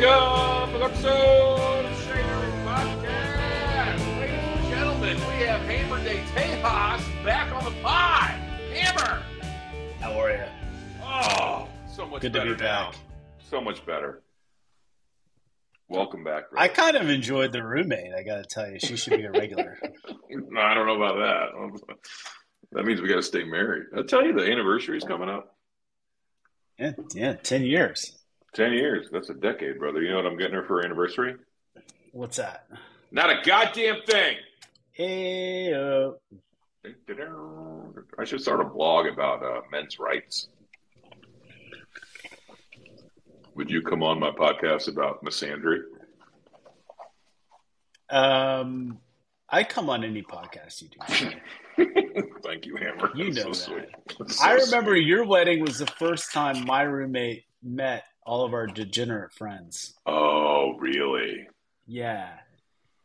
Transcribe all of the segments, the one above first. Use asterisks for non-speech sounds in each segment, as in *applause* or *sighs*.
Welcome to episode Shader Podcast. Ladies and gentlemen, we have Hammer Day Tejas back on the pod. Hammer! How are you? Oh, so much Good to better be now. back. So much better. Welcome back. I kind of enjoyed the roommate. I got to tell you, she should be a regular. *laughs* No, I don't know about that. That means we got to stay married. I'll tell you, the anniversary is coming up. yeah, yeah, ten years. 10 years. That's a decade, brother. You know what I'm getting her for her anniversary? What's that? Not a goddamn thing. Hey, uh, I should start a blog about uh, men's rights. Would you come on my podcast about misandry? um, I come on any podcast you do. *laughs* Thank you, Hammer. You That's know so that. sweet. That's I remember sweet. your wedding was the first time my roommate met all of our degenerate friends. Oh, really? Yeah.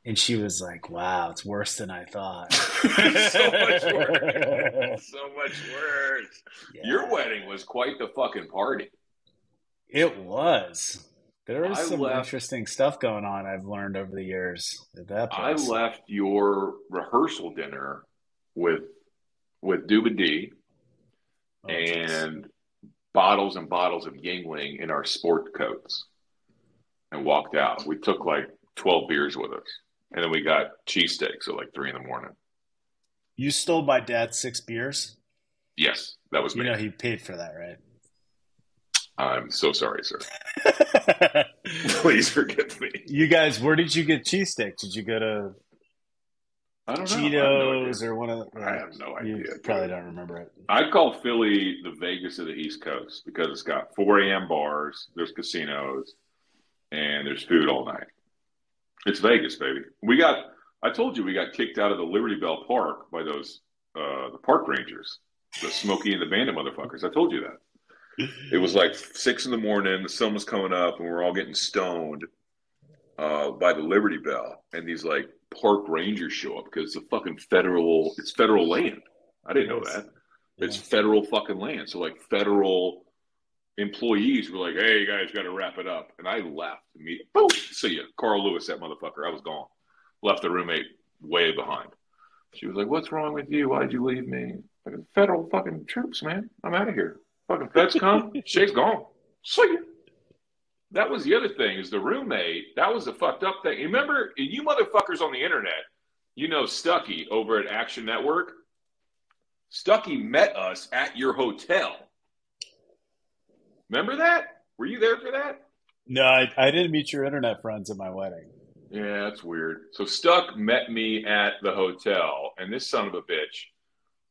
And she was like, wow, it's worse than I thought. *laughs* so much worse. *laughs* So much worse. Yeah. Your wedding was quite the fucking party. It was. There was I some left- interesting stuff going on I've learned over the years at that I left your rehearsal dinner with with Duba D Oh, and bottles and bottles of Yuengling in our sport coats and walked out. We took like 12 beers with us. And then we got cheesesteaks at like three in the morning. you stole my dad's six beers. Yes, that was You me. know he paid for that, right? I'm so sorry, sir. *laughs* Please forgive me. you guys, where did you get cheesesteaks? Did you go to I don't know. No Cheetos idea. or one of the? I have no You idea, probably don't remember it. I call Philly the Vegas of the East Coast because it's got 4 a.m. bars, there's casinos, and there's food all night. It's Vegas, baby. We got, I told you, we got kicked out of the Liberty Bell Park by those, uh, the park rangers, the Smokey and the Bandit motherfuckers. I told you that. It was like six in the morning, the sun was coming up, and we're all getting stoned uh, by the Liberty Bell. And these like park rangers show up because it's a fucking federal, it's federal land. I didn't know that. It's federal fucking land. So like federal employees were like, "Hey, you guys, got to wrap it up." And I left. Me, boom, see ya, Carl Lewis, that motherfucker. I was gone. Left the roommate way behind. She was like, "What's wrong with you? Why'd you leave me?" Like federal fucking troops, man. I'm out of here. Fucking feds come. *laughs* Shay's gone. See ya. That was the other thing. Is the roommate? That was the fucked up thing. Remember, you motherfuckers on the internet. You know Stuckey over at Action Network. Stuckey met us at your hotel. Remember that? Were you there for that? No, I, I didn't meet your internet friends at my wedding. Yeah, that's weird. So Stuck met me at the hotel, and this son of a bitch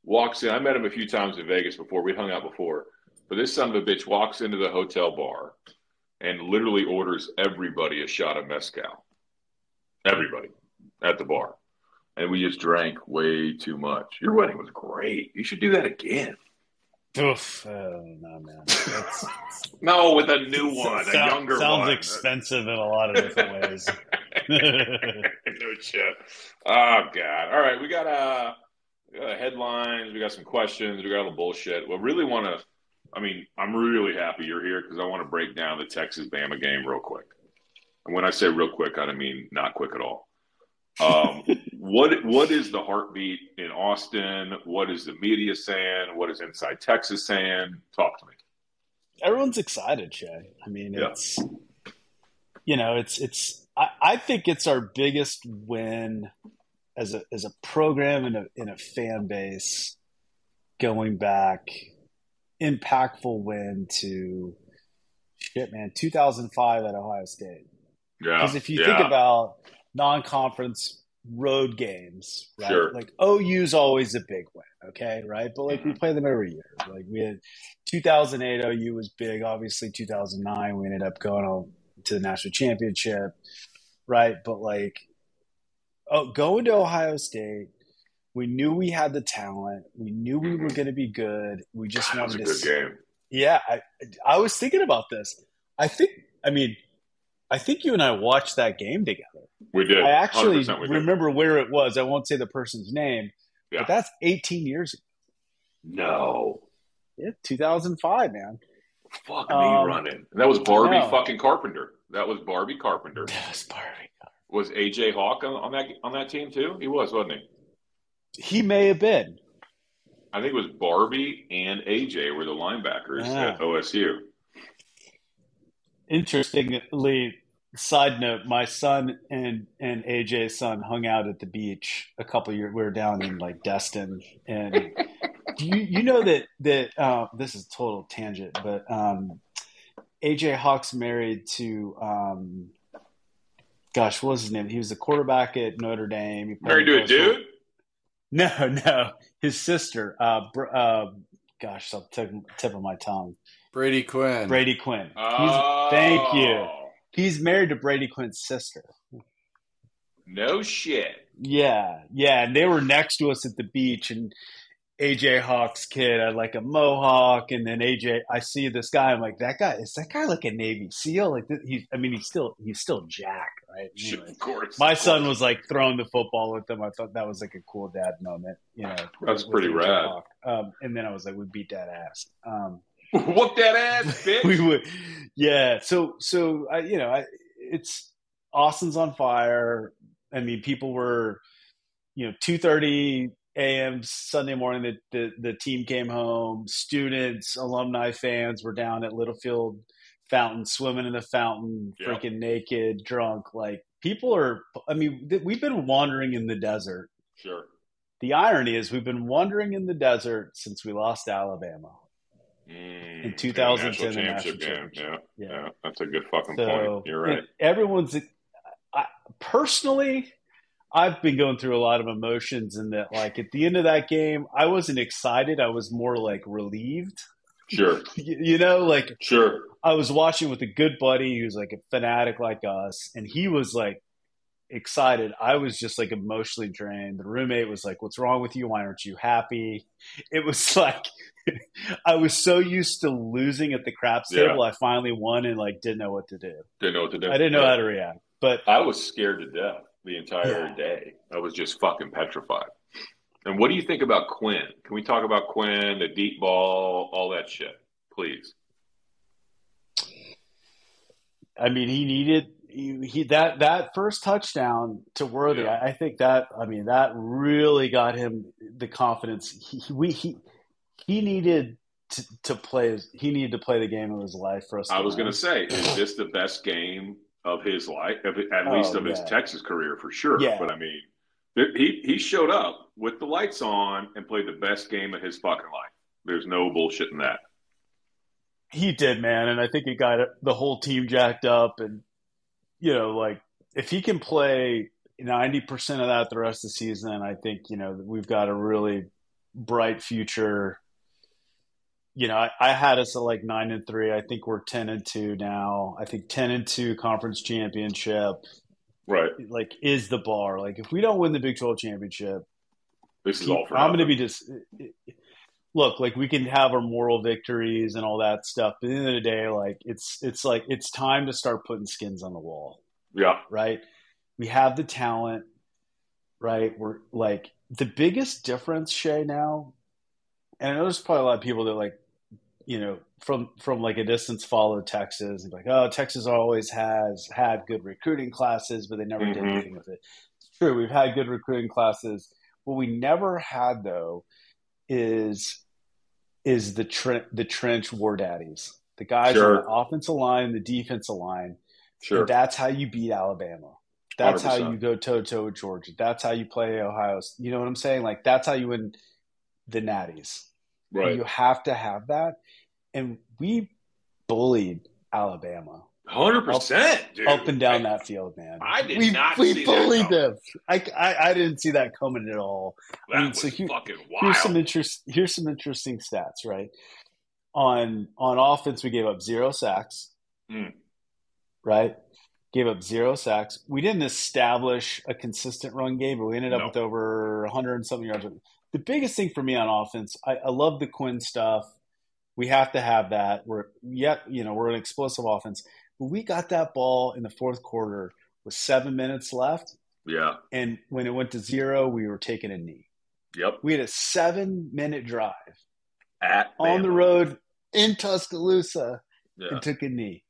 walks in. I met him a few times in Vegas before. We hung out before. But this son of a bitch walks into the hotel bar and literally orders everybody a shot of mezcal. Everybody at the bar. And we just drank way too much. Your wedding was great. You should do that again. Oof. Oh, no, man. That's, *laughs* No, with a new one, a younger sounds one. Sounds expensive in a lot of different ways. *laughs* no shit. Oh god. All right, we got uh, we got headlines. We got some questions. We got all the bullshit. We really want to. I mean, I'm really happy you're here because I want to break down the Texas Bama game real quick. And when I say real quick, I don't mean not quick at all. Um, *laughs* what what is the heartbeat in Austin? What is the media saying? What is Inside Texas saying? Talk to me. Everyone's excited, Shay. I mean, Yeah. it's you know, it's it's. I, I think it's our biggest win as a as a program and a in a fan base going back. Impactful win to shit, man. 2005 at Ohio State. Yeah. Because if you yeah. think about non-conference road games, right? Sure. Like OU's always a big win, okay, right? But like we Mm-hmm. play them every year. Like we had 2008 OU was big. Obviously 2009 we ended up going on to the national championship, right? But like, oh, going to Ohio State. We knew we had the talent. We knew we were Mhm. going to be good. We just God, that was a wanted good to. game. Yeah, I I was thinking about this. I think. I mean, I think you and I watched that game together. We did. I actually did. remember where it was. I won't say the person's name, Yeah. but that's 18 years ago. No. Yeah, 2005, man. Fuck me Um, running. That was Bobby no. fucking Carpenter. That was Bobby Carpenter. That was Bobby. Carpenter. Was AJ Hawk on, on that on that team too? He was, wasn't he? He may have been. I think it was Bobby and AJ were the linebackers Yeah. at OSU. Interestingly, side note, my son and and AJ's son hung out at the beach a couple years. We were down in like Destin, and *laughs* do you you know that that uh, this is a total tangent, but um, AJ Hawk's married to um, gosh, what was his name? He was a quarterback at Notre Dame. Married to a dude? No, *laughs* no, his sister. Uh, Br- uh, gosh, I'll tip, tip of my tongue. Brady Quinn. Brady Quinn. He's, Oh, thank you. He's married to Brady Quinn's sister. No shit. Yeah, yeah, and they were next to us at the beach, and AJ Hawk's kid had like a mohawk, and then AJ, I see this guy, I'm like, that guy is that guy like a Navy SEAL? Like, he's. I mean, he's still he's still Jack, right? Anyways. of course. My of son course. was like throwing the football with them. I thought that was like a cool dad moment, you know. That's pretty AJ rad. Um, and then I was like, we beat that ass. Um, *laughs* Whoop that ass, *laughs* bitch. we would yeah so so I, you know I, it's austin's on fire i mean people were you know 2.30 a.m sunday morning the, the, the team came home students alumni fans were down at littlefield fountain swimming in the fountain Yeah. freaking naked drunk like people are i mean th- we've been wandering in the desert Sure. the irony is we've been wandering in the desert since we lost alabama Mm, In 2010, national the national game. Yeah, championship. yeah, that's a good fucking So point. You're right. everyone's I, personally, I've been going through a lot of emotions, and that like at the end of that game, I wasn't excited. I was more like relieved. Sure, *laughs* You, know, like sure. I was watching with a good buddy who's like a fanatic like us, and he was like excited. I was just like emotionally drained. The roommate was like, "What's wrong with you? Why aren't you happy?" It was *laughs* like I was so used to losing at the craps Yeah. table. I finally won and like didn't know what to do. Didn't know what to do. I didn't know how to react. But I was scared to death the entire Yeah. day. I was just fucking petrified. And what do you think about Quinn? Can we talk about Quinn, the deep ball, all that shit, please? I mean, he needed he, he that that first touchdown to Worthy. Yeah. I, I think that I mean that really got him the confidence. He he- we he he needed to, to play. He needed to play the game of his life for us. I was going to say, is this the best game of his life, of, at oh, least Oh, of his. Texas career for sure? Yeah. But I mean, he he showed up with the lights on and played the best game of his fucking life. There's no bullshit in that. He did, man, and I think he got the whole team jacked up. And you know, like if he can play ninety percent of that the rest of the season, I think you know we've got a really bright future. You know, I, I had us at like nine and three. I think we're ten and two now. I think ten and two conference championship Right. like is the bar. Like if we don't win the Big Twelve championship, This is all for I'm going to be just look like we can have our moral victories and all that stuff. But at the end of the day, like it's it's like it's time to start putting skins on the wall, Yeah. right? We have the talent, right? We're like the biggest difference, Shay. Now, and I know there's probably a lot of people that like, you know, from from like a distance follow Texas and be like, oh, Texas always has had good recruiting classes, but they never did Mhm. anything with it. It's true, we've had good recruiting classes. What we never had though is is the tre- the trench war daddies, the guys Sure. on the offensive line, the defensive line. Sure. And that's how you beat Alabama. That's how 100%. you go toe to toe with Georgia. That's how you play Ohio. You know what I'm saying? Like that's how you win the natties. Right. You have to have that. And we bullied Alabama Hundred percent, dude. up and down I- that field, man. I did we, not we see that bullied them. I, I, I didn't see that coming at all. That I mean, was so here- fucking wild. Here's some interest. Here's some interesting stats. Right on on offense, we gave up zero sacks. Mm. Right, gave up zero sacks. We didn't establish a consistent run game, but we ended up No. with over 100 and something yards. The biggest thing for me on offense, I, I love the Quinn stuff. We have to have that. We're yet, you know, we're an explosive offense. But we got that ball in the fourth quarter with seven minutes left, yeah. and when it went to zero, we were taking a knee. Yep. We had a seven minute drive At on the road in Tuscaloosa Yeah. and took a knee.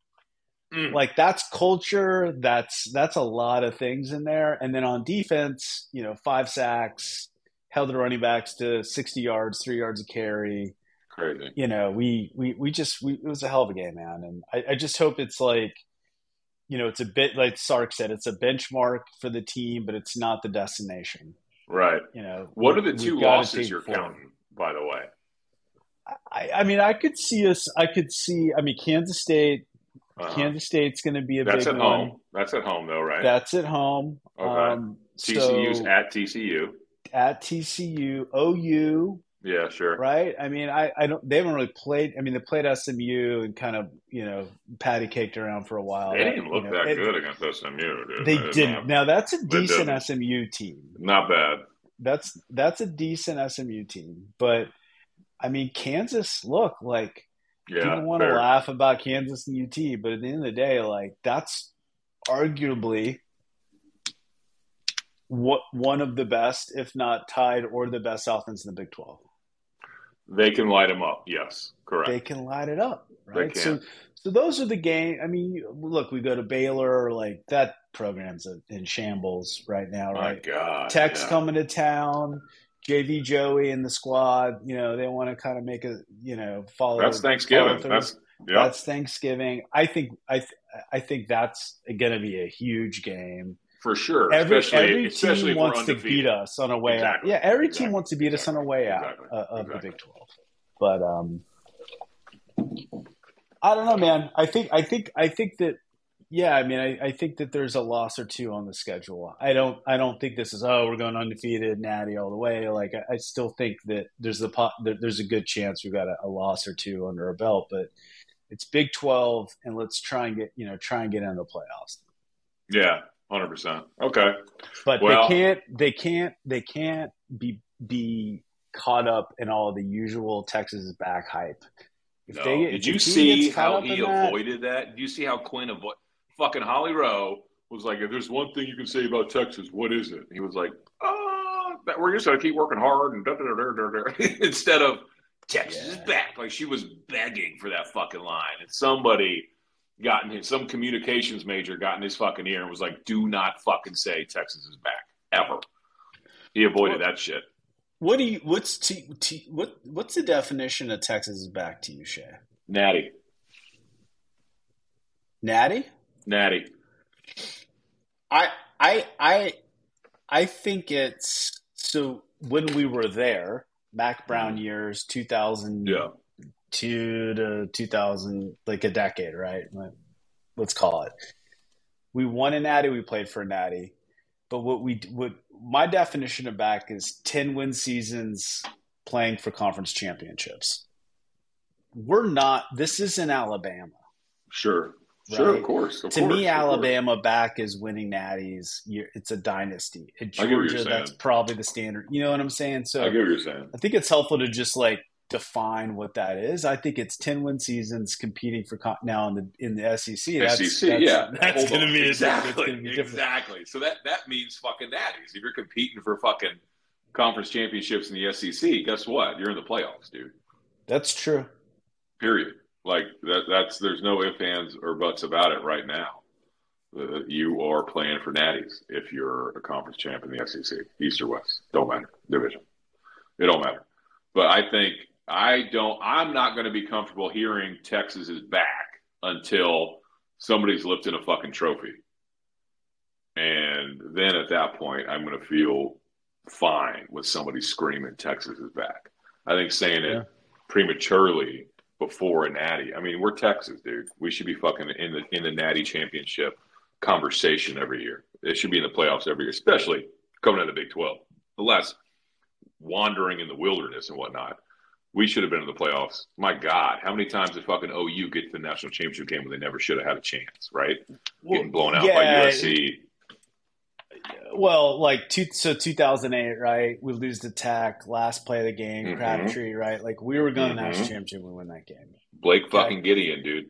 Mm. Like that's culture. That's that's a lot of things in there. And then on defense, you know, five sacks, held the running backs to sixty yards, three yards of carry. Crazy. You know, we we we just we, it was a hell of a game, man. And I, I just hope it's like, you know, it's a bit like Sark said, it's a benchmark for the team, but it's not the destination. Right. You know, what are the two losses you're forward. counting? By the way, I, I mean, I could see us. I could see. I mean, Kansas State uh-huh. Kansas State's going to be a That's big at one. home. That's at home, though, right? That's at home. Okay. Um, TCU's so, at TCU. At TCU, OU. Yeah, sure. Right. I mean, I, I don't. They haven't really played. I mean, they played SMU and kind of you know patty caked around for a while. They didn't look you know, that it, good against SMU. Dude. They, they didn't. Now that's a decent SMU team. Not bad. That's that's a decent SMU team, but I mean, Kansas. Look, like yeah, people want to laugh about Kansas and UT, but at the end of the day, like that's arguably what one of the best, if not tied, or the best offense in the Big Twelve. They can light them up. Yes, correct. They can light it up. Right. So, so those are the game. I mean, look, we go to Baylor. Like that program's in shambles right now. Right. God. Tech's yeah. coming to town. JV Joey and the squad, you know, they want to kind of make a, you know, follow. That's Thanksgiving. That's yeah. That's Thanksgiving. I think I th- I think that's going to be a huge game for sure. Every, especially, every especially team wants to beat us on a way exactly. out. Yeah, every exactly. team wants to beat exactly. us on a way out of the Big Twelve. But um, I don't know, man. I think I think I think that yeah, I mean, I, I, think that there's a loss or two on the schedule. I don't, I don't think this is oh we're going undefeated, natty all the way. Like I, I still think that there's the pot, there's a good chance we've got a, a, loss or two under our belt, but it's Big Twelve, and let's try and get you know try and get into the playoffs. Yeah, hundred percent. Okay, but well, they can't, they can't, they can't be be caught up in all the usual Texas is back hype. If no. Did you see how he avoided that, that? Did you see how Quinn avoided? fucking Holly Rowe was like, if there's one thing you can say about Texas, what is it? he was like, oh, that we're just going to keep working hard and da, da, da, *laughs* instead of Texas yeah. is back. Like she was begging for that fucking line. And somebody got in his, some communications major got in his fucking ear and was like, do not fucking say Texas is back ever. He avoided what, that shit. What do you, what's, t, t, what, what's the definition of Texas is back to you, Shay? Natty. Natty? Natty. I I I I think it's so when we were there, Mack Brown mm-hmm. years, two thousand yeah. Two to two thousand, like a decade, right? Let's call it. We won a natty, we played for a natty. But what we what my definition of back is ten win seasons playing for conference championships. We're not this isn't Alabama. Sure. Right? Sure, of course. Of to course, me, Alabama back is winning natties. It's a dynasty. At Georgia, that's probably the standard. You know what I'm saying? So I get what you're saying. I think it's helpful to just like define what that is. I think it's 10 win seasons competing for now in the in the SEC. That's, SEC, that's, yeah, that's going to be exactly be exactly. So that that means fucking natties. If you're competing for fucking conference championships in the SEC, guess what? You're in the playoffs, dude. That's true. Period. Like that, that's there's no ifs, ands, or buts about it right now. Uh, you are playing for natties if you're a conference champ in the SEC, East or West, don't matter division. It don't matter. But I think I don't. I'm not going to be comfortable hearing Texas is back until somebody's lifting a fucking trophy, and then at that point, I'm going to feel fine with somebody screaming Texas is back. I think saying it prematurely before a natty. I mean, we're Texas, dude. We should be fucking in the in the natty championship conversation every year. It should be in the playoffs every year, especially coming out of the Big Twelve. Unless wandering in the wilderness and whatnot. We should have been in the playoffs. My God, how many times did fucking OU get to the national championship game when they never should have had a chance, right? Well, Getting blown out yeah, by USC. Well, like two, so 2008, right? We lose the Tech, last play of the game, mm-hmm. Crabtree, right? Like we were going mm-hmm. to national championship, we win that game. Blake fucking Gideon, dude.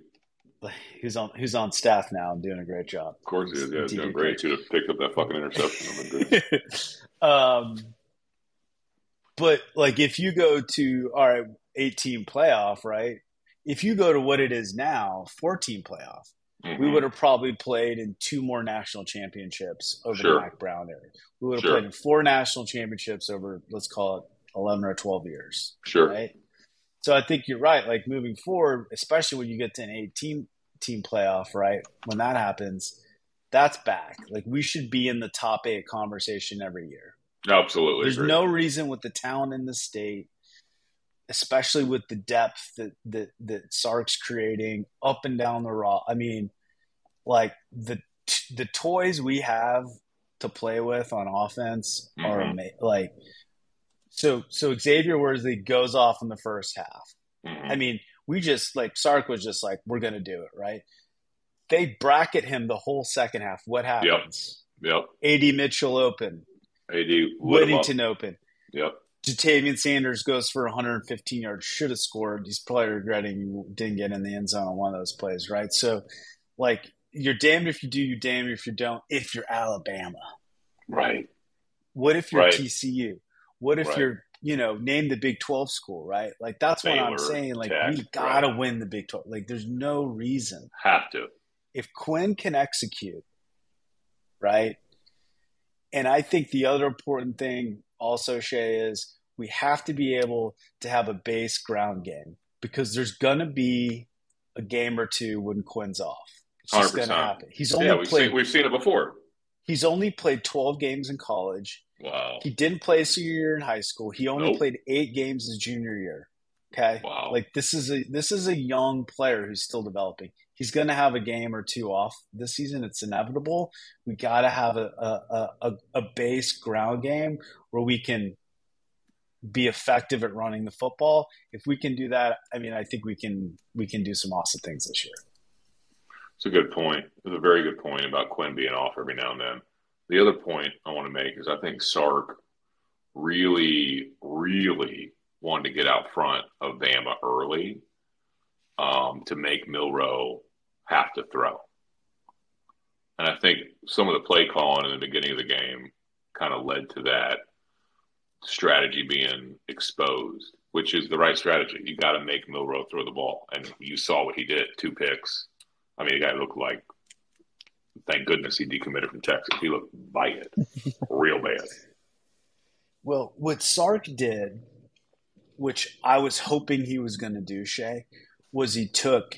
*laughs* Who's on who's on staff now and doing a great job. Of course he is. Yeah, he's doing great. Should have picked up that fucking interception. *laughs* um, but like if you go to all right, 18 playoff, right? If you go to what it is now, 14 playoff, mm-hmm. we would have probably played in two more national championships over sure. the Mack Brown era. We would have sure. played in four national championships over, let's call it 11 or 12 years. Sure. Right. So I think you're right. Like moving forward, especially when you get to an 18 team playoff, right? When that happens, that's back. Like we should be in the top eight conversation every year. Absolutely. There's no reason with the talent in the state, especially with the depth that that that Sark's creating up and down the raw. I mean, like the the toys we have to play with on offense mm-hmm. are ama- like so so Xavier Worthy goes off in the first half. Mm-hmm. I mean, we just like Sark was just like, we're gonna do it, right? They bracket him the whole second half. What happens? Yep. yep. AD Mitchell open. AD Whittington open. Yep. Ja'Tavion Sanders goes for 115 yards. Should have scored. He's probably regretting didn't get in the end zone on one of those plays, right? So, like, you're damned if you do, you're damned if you don't. If you're Alabama, right? What if you're right. TCU? What if right. you're, you know, name the Big 12 school, right? Like that's Baylor, what I'm saying. Like Tech, we gotta right. win the Big 12. Like there's no reason. Have to. If Quinn can execute, right? And I think the other important thing also, Shea, is we have to be able to have a base ground game because there's gonna be a game or two when Quinn's off. It's just gonna happen. He's only yeah, we've played. Seen, we've seen it before. He's only played 12 games in college. Wow. He didn't play a senior year in high school. He only nope. played eight games his junior year. Okay. Wow. Like this is a this is a young player who's still developing. He's going to have a game or two off this season. It's inevitable. We got to have a, a, a, a base ground game where we can be effective at running the football. If we can do that, I mean, I think we can we can do some awesome things this year. It's a good point. It's a very good point about Quinn being off every now and then. The other point I want to make is I think Sark really, really wanted to get out front of Bama early um, to make Milroe have to throw. And I think some of the play calling in the beginning of the game kind of led to that strategy being exposed, which is the right strategy. You got to make Milroe throw the ball. And you saw what he did two picks. I mean, the guy looked like thank goodness he decommitted from Texas. He looked bad, *laughs* real bad. Well, what Sark did, which I was hoping he was going to do, Shay, was he took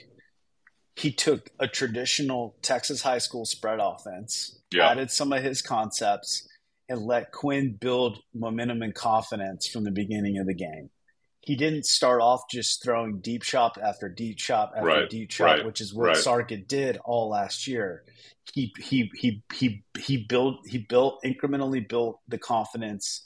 he took a traditional Texas high school spread offense, yeah. added some of his concepts, and let Quinn build momentum and confidence from the beginning of the game he didn't start off just throwing deep shot after deep shot after right, deep shot, right, which is what right. Sarkit did all last year. He he he he he built he built incrementally built the confidence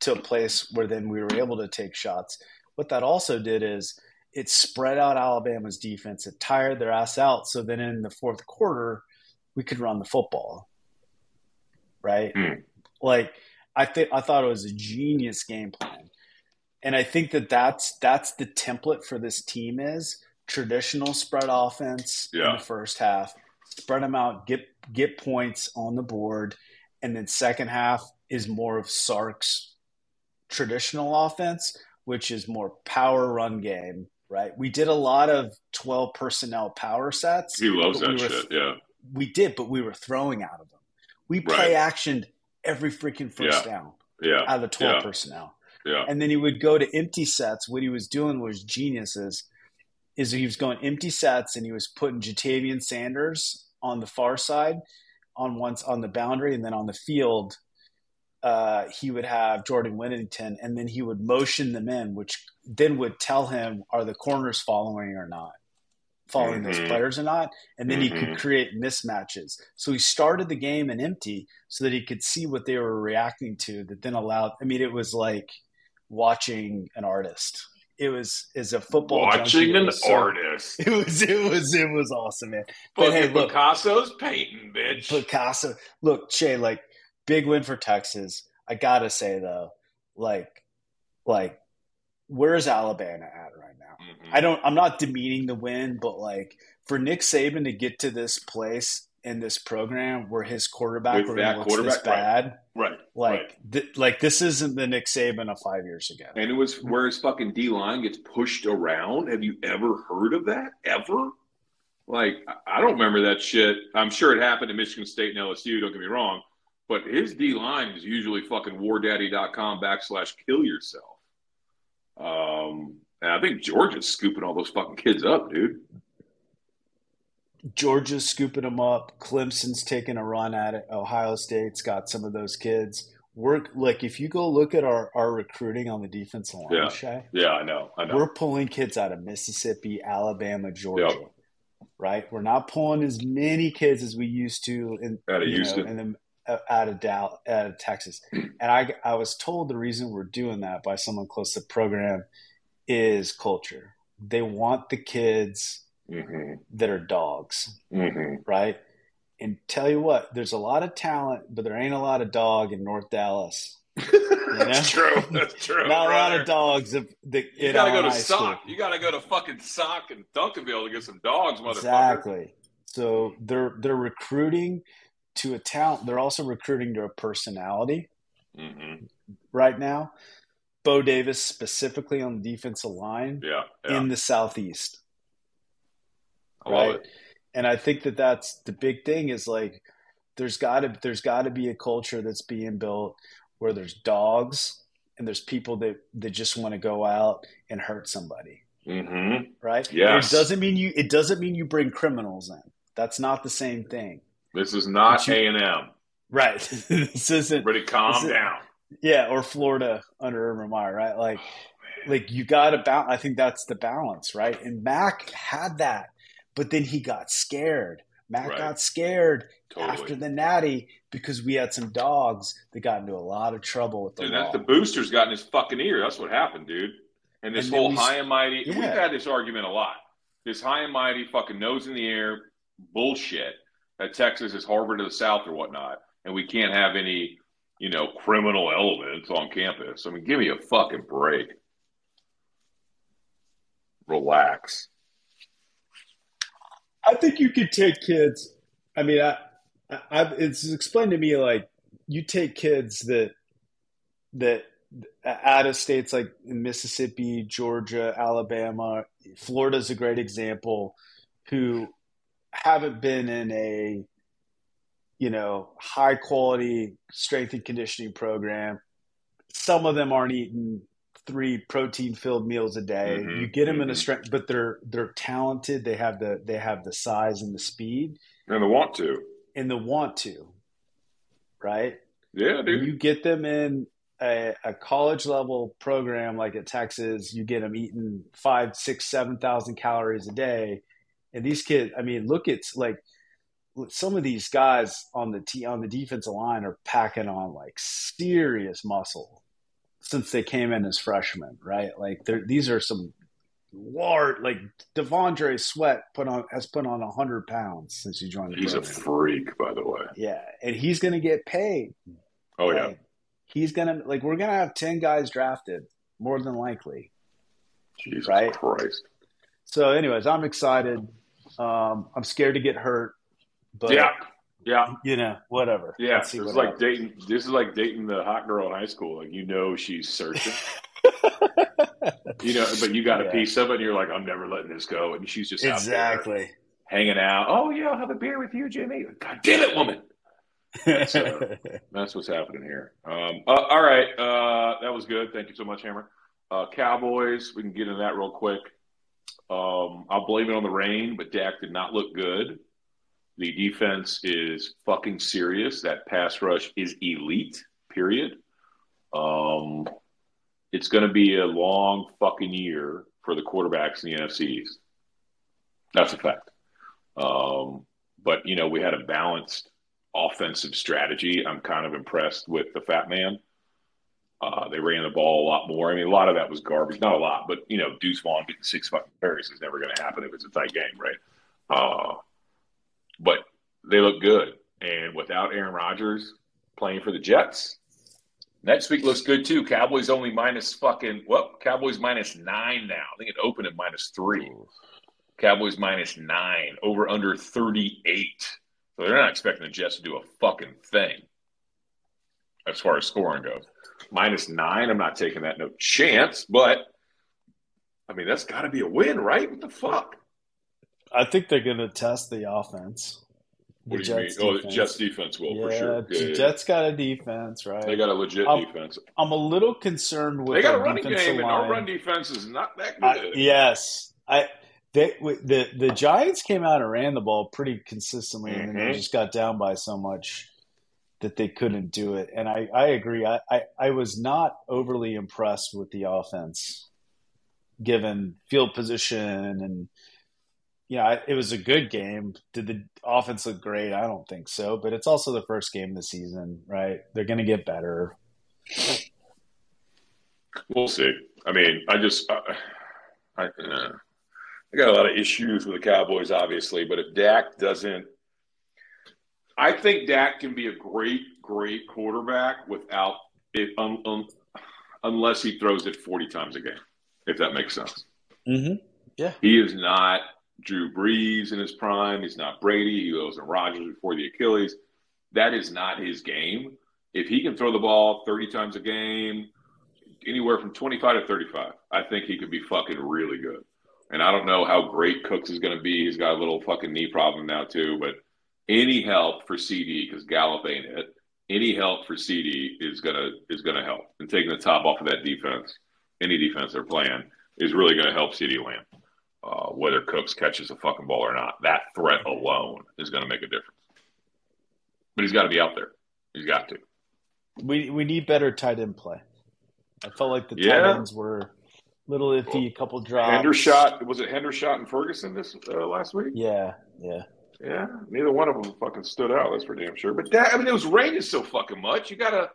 to a place where then we were able to take shots. What that also did is it spread out Alabama's defense. It tired their ass out. So then in the fourth quarter, we could run the football. Right? Mm. Like I think I thought it was a genius game plan and I think that that's that's the template for this team is traditional spread offense yeah. in the first half, spread them out, get get points on the board, and then second half is more of Sark's traditional offense, which is more power run game. Right, we did a lot of twelve personnel power sets. He loves that we shit. Yeah, we did, but we were throwing out of them. We play right. actioned every freaking first yeah. down. Yeah, out of the twelve yeah. personnel. Yeah. And then he would go to empty sets. What he was doing was geniuses. Is he was going empty sets and he was putting Ja'Tavion Sanders on the far side, on once on the boundary, and then on the field, uh, he would have Jordan Whittington, and then he would motion them in, which then would tell him are the corners following or not, following mm-hmm. those players or not, and then mm-hmm. he could mm-hmm. create mismatches. So he started the game in empty so that he could see what they were reacting to. That then allowed. I mean, it was like watching an artist. It was is a football watching an so, artist. *laughs* It was it was it was awesome, man. But, but hey, look, Picasso's painting, bitch. Picasso. Look, Shay, like big win for Texas. I gotta say though, like, like, where's Alabama at right now? Mm-hmm. I don't. I'm not demeaning the win, but like for Nick Saban to get to this place in this program where his quarterback With that looks quarterback, this bad. Right. Like, right. Th- like this isn't the Nick Saban of five years ago. And it was where his fucking D line gets pushed around. Have you ever heard of that? Ever? Like, I don't remember that shit. I'm sure it happened at Michigan State and LSU. Don't get me wrong, but his D line is usually fucking WarDaddy.com backslash kill yourself. Um, and I think Georgia's scooping all those fucking kids up, dude. Georgia's scooping them up. Clemson's taking a run at it. Ohio State's got some of those kids. We're like, if you go look at our, our recruiting on the defensive line, Yeah. Shay, Yeah, I know. I know. we're pulling kids out of Mississippi, Alabama, Georgia. Yep. Right? We're not pulling as many kids as we used to in Out of Houston. know, then uh, out of Dallas, out of Texas. And I I was told the reason we're doing that by someone close to the program is culture. They want the kids hmm that are dogs, hmm right? And tell you what, there's a lot of talent, but there ain't a lot of dog in North Dallas. *laughs* That's true. That's true. Not a lot of dogs. That, that You gotta go to high school. Sock. You gotta go to fucking Sock and Duncanville to get some dogs, motherfucker. Exactly. So they're they're recruiting to a talent. They're also recruiting to a personality hmm right now. Bo Davis specifically on the defensive line Yeah, yeah. in the southeast, I right? And I think that that's the big thing is like there's got to there's got to be a culture that's being built where there's dogs and there's people that that just want to go out and hurt somebody, hmm right? Yes. It doesn't mean you it doesn't mean you bring criminals in. That's not the same thing. This is not A and M. Right. *laughs* this isn't Everybody, calm This is- down. yeah, or Florida under Urban Meyer, right? Like oh, like you got to balance. I think that's the balance, right? And Mack had that, but then he got scared. Mack Right. got scared Totally. after the Natty because we had some dogs that got into a lot of trouble with the Dude, that's the booster's got in his fucking ear. That's what happened, dude. And this And whole we- high and mighty, we've had this argument a lot. This high and mighty fucking nose in the air bullshit Texas is Harvard to the South or whatnot, and we can't have any, you know, criminal elements on campus. I mean, give me a fucking break. Relax. I think you could take kids. I mean, I, I, it's explained to me like you take kids that that out of states like Mississippi, Georgia, Alabama, Florida's a great example, who haven't been in a you know high quality strength and conditioning program. Some of them aren't eating three protein filled meals a day. Mhm, You get them in a mhm. strength, but they're they're talented. They have the they have the size and the speed And the want to. and the want to, right? Yeah, dude. You get them in a, a college level program like at Texas, you get them eating five, six, seven thousand calories a day, and these kids. I mean, look at like some of these guys on the t on the defensive line are packing on like serious muscle since they came in as freshmen, right? Like they're, these are some large, like T'Vondre Sweat put on has put on hundred pounds since he joined the He's a freak, by the way. Yeah, and he's going to get paid. Oh, yeah. He's going to like we're going to have 10 guys drafted more than likely. Jesus Right. Christ. So anyways, I'm excited. Um I'm scared to get hurt, but yeah. Yeah. you know, whatever. Yeah, it's what like happens. dating. This is like dating the hot girl in high school. Like you know she's searching, *laughs* you know, but you got a Yeah. piece of it, and you're like, I'm never letting this go, and she's just exactly. hanging out. Oh yeah, I'll have a beer with you, Jimmy. God damn it, woman. That's, *laughs* uh, That's what's happening here. Um, uh, all right, uh, that was good. Thank you so much, Hammer. Uh, Cowboys. We can get into that real quick. Um, I'll blame it on the rain, but Dak did not look good. The defense is fucking serious. That pass rush is elite. Period. Um, it's going to be a long fucking year for the quarterbacks in the NFC East. That's a fact. Um, but you know, we had a balanced offensive strategy. I'm kind of impressed with the Fat Man. Uh, they ran the ball a lot more. I mean, a lot of that was garbage. Not a lot, but you know, Deuce Vaughn getting six fucking carries is never going to happen if it's a tight game, right? Uh, but they look good, and without Aaron Rodgers playing for the Jets, next week looks good too. Cowboys only minus fucking well, Cowboys minus nine now. I think it opened at minus three. Cowboys minus nine over under 38. So they're not expecting the Jets to do a fucking thing as far as scoring goes. Minus nine, I'm not taking that no chance, but I mean, that's got to be a win, right? What the fuck? I think they're going to test the offense. The what do you Jets mean? Defense. Oh, the Jets defense will yeah, for sure. Yeah, the Jets got a defense, right? They got a legit I'm, defense. I'm a little concerned with. They got a running game, and our run defense is not that good. I, yes, I. They, the the Giants came out and ran the ball pretty consistently, mm-hmm. and then they just got down by so much that they couldn't do it. And I, I agree. I, I, I was not overly impressed with the offense, given field position and yeah, it was a good game. Did the offense look great? I don't think so, but it's also the first game of the season, right? They're going to get better. We'll see. I mean, I just, I, I, uh, I got a lot of issues with the Cowboys, obviously, but if Dak doesn't, I think Dak can be a great, great quarterback without it, um, um, unless he throws it 40 times a game, if that makes sense. Mm-hmm. Yeah. He is not Drew Brees in his prime. He's not Brady. He wasn't Rodgers before the Achilles. That is not his game. If he can throw the ball 30 times a game, anywhere from 25 to 35, I think he could be fucking really good. And I don't know how great Cooks is going to be. He's got a little fucking knee problem now, too. But any help for CeeDee, because Gallup ain't it, any help for CeeDee is gonna is gonna help. And taking the top off of that defense, any defense they're playing, is really gonna help CeeDee Lamb uh, whether Cooks catches a fucking ball or not. That threat alone is to make a difference. But he's got to be out there. He's got to. We we need better tight end play. I felt like the yeah. tight ends were a little iffy, a couple drops. Hendershot was it Hendershot and Ferguson this uh, last week? Yeah, yeah, yeah. Neither one of them fucking stood out. That's for damn sure. But that, I mean, it was raining so fucking much. You gotta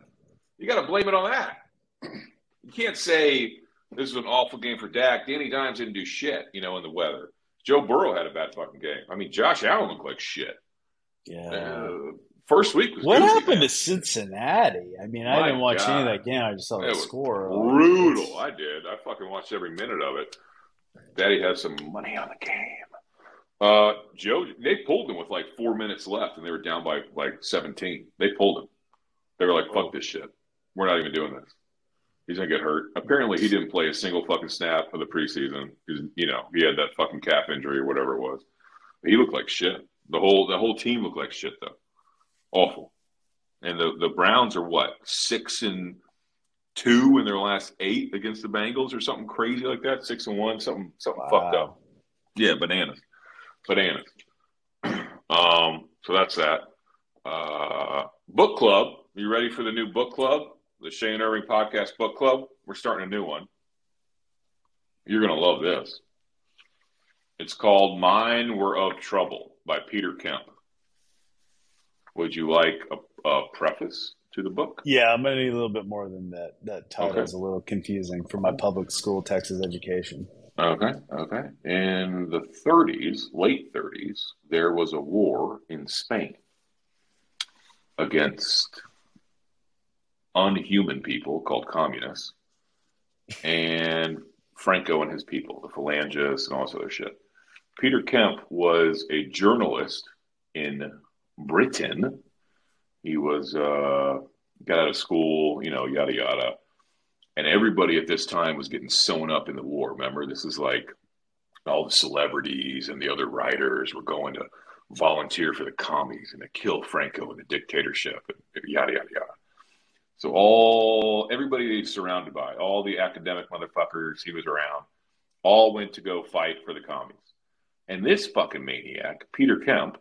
you gotta blame it on that. You can't say this is an awful game for Dak. Danny Dimes didn't do shit, you know, in the weather. Joe Burrow had a bad fucking game. I mean, Josh Allen looked like shit. Yeah. Uh, first week was What goofy, happened man. to Cincinnati? I mean, I didn't watch God. any of that game. I just saw the score. Brutal. I did. I fucking watched every minute of it. Daddy had some money on the game. Uh, Joe, they pulled him with like four minutes left, and they were down by like 17. They pulled him. They were like, "Fuck oh. this shit. We're not even doing this." He's gonna get hurt. Apparently, he didn't play a single fucking snap for the preseason. He's, you know, he had that fucking calf injury or whatever it was. But he looked like shit. The whole the whole team looked like shit though. Awful. And the the Browns are what six and two in their last eight against the Bengals or something crazy like that. Six and one, something something wow. fucked up. Yeah, bananas, bananas. um, so that's that. Uh, book club. You ready for the new book club? the Shane Irving Podcast Book Club. We're starting a new one. You're going to love this. It's called Mine Were of Trouble by Peter Kemp. Would you like a, a preface to the book? Yeah, I'm going to need a little bit more than that. That title okay. is a little confusing for my public school Texas education. Okay, okay. In the 30s, late 30s, there was a war in Spain against unhuman people called communists, and Franco and his people, the Phalangists and all this other shit. Peter Kemp was a journalist in Britain. He was uh, got out of school, you know, yada yada. And everybody at this time was getting sewn up in the war. Remember, this is like all the celebrities and the other writers were going to volunteer for the commies and to kill Franco and the dictatorship and yada yada yada. So all everybody he's surrounded by, all the academic motherfuckers he was around, all went to go fight for the commies. And this fucking maniac, Peter Kemp,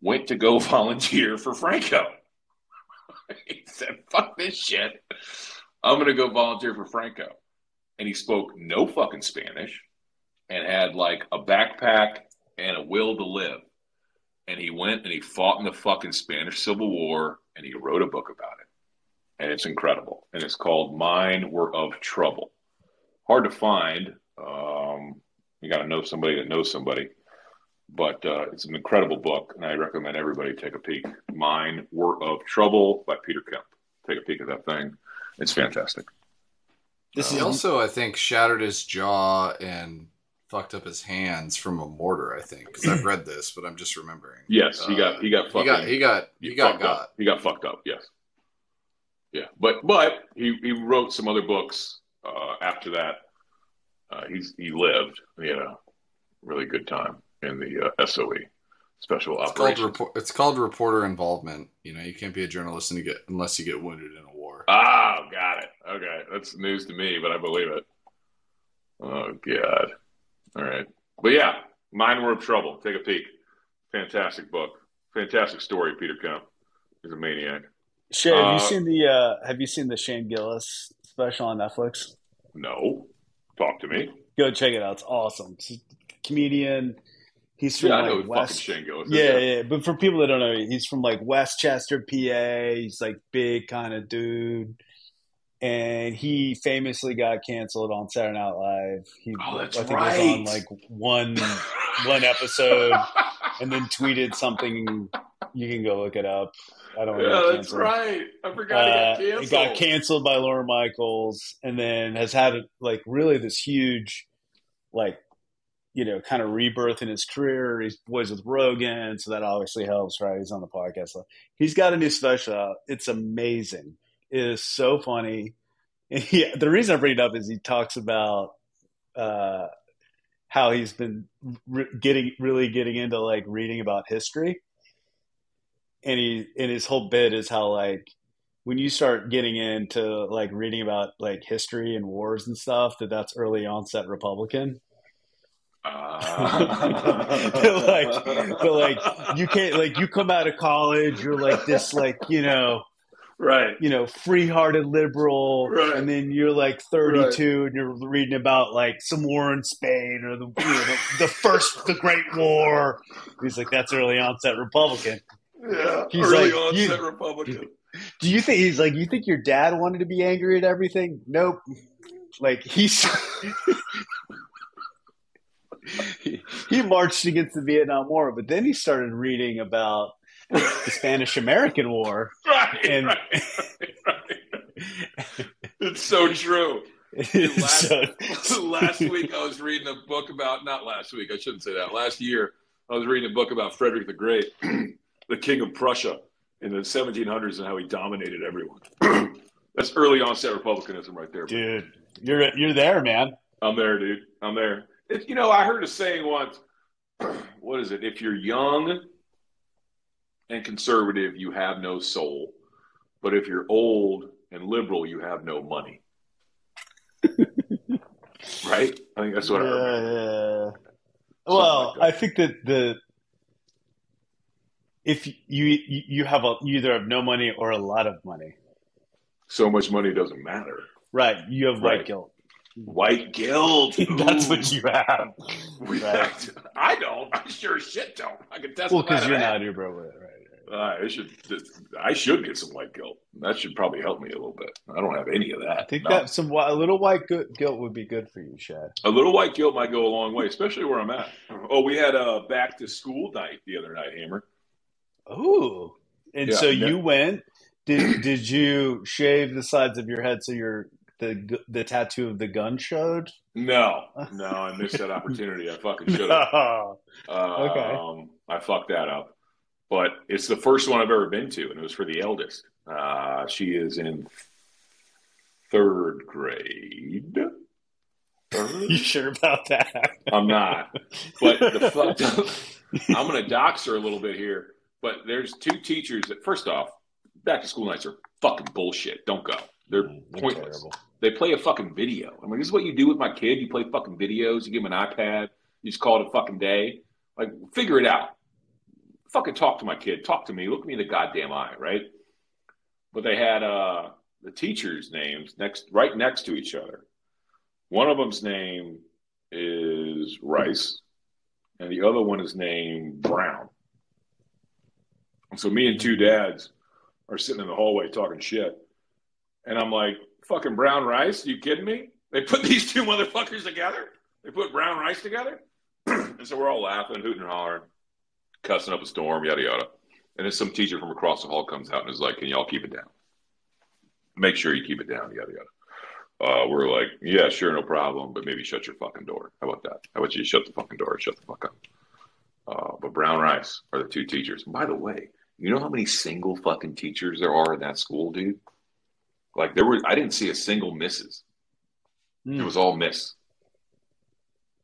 went to go *laughs* volunteer for Franco. *laughs* he said, fuck this shit. I'm going to go volunteer for Franco. And he spoke no fucking Spanish and had like a backpack and a will to live. And he went and he fought in the fucking Spanish Civil War and he wrote a book about it and it's incredible. And it's called Mine Were of Trouble. Hard to find. Um, you got to know somebody that knows somebody. But uh, it's an incredible book, and I recommend everybody take a peek. Mine Were of Trouble by Peter Kemp. Take a peek at that thing. It's fantastic. This he also, I think, shattered his jaw and fucked up his hands from a mortar. I think because I've read this, but I'm just remembering. Yes, he got he got fucking, he got he got he, he got, got up. he got fucked up. Yes. Yeah, but but he, he wrote some other books uh, after that. Uh, he's he lived. He had a really good time. in the uh, SOE special it's operations. Called report, it's called reporter involvement. You know, you can't be a journalist and you get unless you get wounded in a war. Got it. Okay, that's news to me, but I believe it. Oh God. All right, but yeah, Mine Were of Trouble. Take a peek. Fantastic book. Fantastic story. Peter Kemp. He's a maniac. Shay, have Uh, you seen the uh, Have you seen the Shane Gillis special on Netflix? No, talk to me. Go check it out. It's awesome. It's comedian. He's from Yeah, I know like West. Shane Gillis. is. Yeah, yeah. But for people that don't know, he's from like Westchester, PA. He's like big kind of dude. And he famously got canceled on Saturday Night Live. He Oh, that's I think right. was on like one *laughs* one episode and then tweeted something. You can go look it up. I don't know. yeah, that's right. I forgot he got Uh, canceled. it got canceled by Lorne Michaels, and then has had like really this huge, like, you know, kind of rebirth in his career. He's boys with Rogan, so that obviously helps, right? He's on the podcast. He's got a new special out. It's amazing. Is so funny. *laughs* He, the reason I bring it up is he talks about uh, how he's been re- getting really getting into like reading about history. And he and his whole bit is how like when you start getting into like reading about like history and wars and stuff that that's early onset republican. *laughs* Uh, like but like you can't like you come out of college you're like this like you know right. you know free-hearted liberal Right. and then you're like 32 and you're reading about like some war in spain or the you know, the, the first the great war he's like that's early onset republican Yeah, He's early like, onset you- Republican. Do you think he's like? You think your dad wanted to be angry at everything? Nope. Like he's *laughs* he, he marched against the Vietnam War, but then he started reading about the Spanish American War, *laughs* Right, and right, right. It's so true. *laughs* Last, so, *laughs* last week I was reading a book about not last week, I shouldn't say that. Last year I was reading a book about Frederick the Great, *clears throat* the King of Prussia in the 1700s and how he dominated everyone. *clears throat* That's early onset republicanism right there. dude, you're you're there, man. I'm there, dude. I'm there. It, you know, I heard a saying once. *clears throat* What is it? If you're young and conservative, you have no soul. But if you're old and liberal, you have no money. *laughs* right? I think that's what I remember. Yeah, yeah. Something Well, like. I think that the if you you have a you either have no money or a lot of money, So much money doesn't matter. right? You have white Right. guilt. White guilt. *laughs* That's what you have. *laughs* Right. I don't. I sure as shit don't. I can test. Well, because you're that. not Uber with it, right? Uh, I should. I should get some white guilt. That should probably help me a little bit. I don't have any of that. I think No. that some a little white gu- guilt would be good for you, Shad. a little white guilt might go a long way, especially where I'm at. Oh, we had a back to school night the other night, Hammer. Ooh, and Yeah, so yeah. you went. Did did you shave the sides of your head so your the the tattoo of the gun showed? No, no, I missed that opportunity. I fucking *laughs* should have. No. Um, Okay. I fucked that up. But it's the first one I've ever been to, and it was for the eldest. Uh, she is in third grade. Third? *laughs* You sure about that? I'm not. But the fucked up, *laughs* I'm going to dox her a little bit here. But there's two teachers that, first off, back to school nights are fucking bullshit. Don't go. They're Mm, They're pointless. terrible. They play a fucking video. I mean, this is what you do with my kid. You play fucking videos. You give him an iPad. You just call it a fucking day. Like, figure it out. Fucking talk to my kid. Talk to me. Look me in the goddamn eye, right? But they had uh, the teachers' names next, right next to each other. One of them's name is Rice, and the other one is named Brown. And so me and two dads are sitting in the hallway talking shit. And I'm like, fucking brown rice? you kidding me? They put *laughs* these two motherfuckers together? They put brown rice together? *clears throat* and so we're all laughing, hooting and hollering, cussing up a storm, yada yada. And then some teacher from across the hall comes out and is like, Can y'all keep it down? Make sure you keep it down, yada yada. Uh, we're like, yeah, sure, no problem, but maybe shut your fucking door. How about that? How about you shut the fucking door shut the fuck up? Uh, but Brown Rice are the two teachers. And by the way, you know how many single fucking teachers there are in that school, dude? Like there were, I didn't see a single misses. It Mm. was all miss.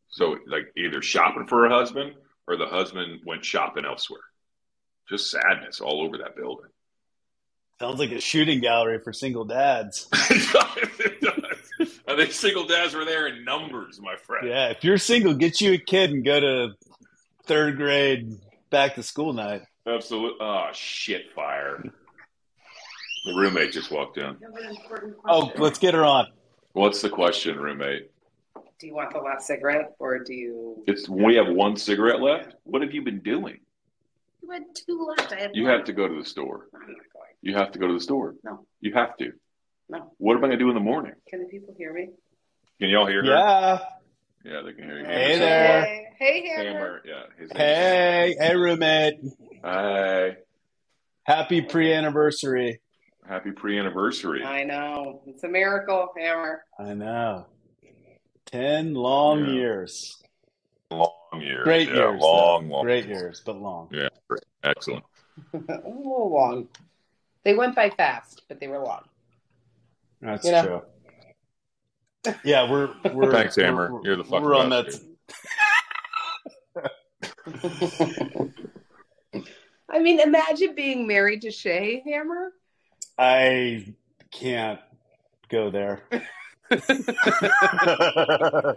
So like either shopping for a husband or the husband went shopping elsewhere. Just sadness all over that building. Sounds like a shooting gallery for single dads. *laughs* it does. I think single dads were there in numbers, my friend. Yeah, if you're single, get you a kid and go to third grade back to school night. Absolutely. Oh shit! Fire. The roommate just walked in. Oh, let's get her on. What's the question, roommate? Do you want the last cigarette, or do you? It's we have one cigarette left. What have you been doing? You had two left. I had You one. have to go to the store. I'm not going. You have to go to the store. No. You have to. No. What am I going to do in the morning? Can the people hear me? Can y'all hear her? Yeah. Yeah, they can hear you. Hey Hammer's- there. Hey, hey, Hammer. Hammer. Yeah. His Hey, hey, roommate. Hammer. Hey. Happy pre-anniversary. Happy pre-anniversary. I know it's a miracle, Hammer. I know. Ten long Yeah. years. Long years. Great yeah, years. Long, though. long. Great years, but long. Yeah. Excellent. *laughs* a little long. They went by fast, but they were long. That's You know? true. Yeah, we're we're Thanks, Hammer. we're- You're the fucking We're on that. *laughs* I mean, imagine being married to Shay, Hammer. I can't go there. *laughs* *laughs*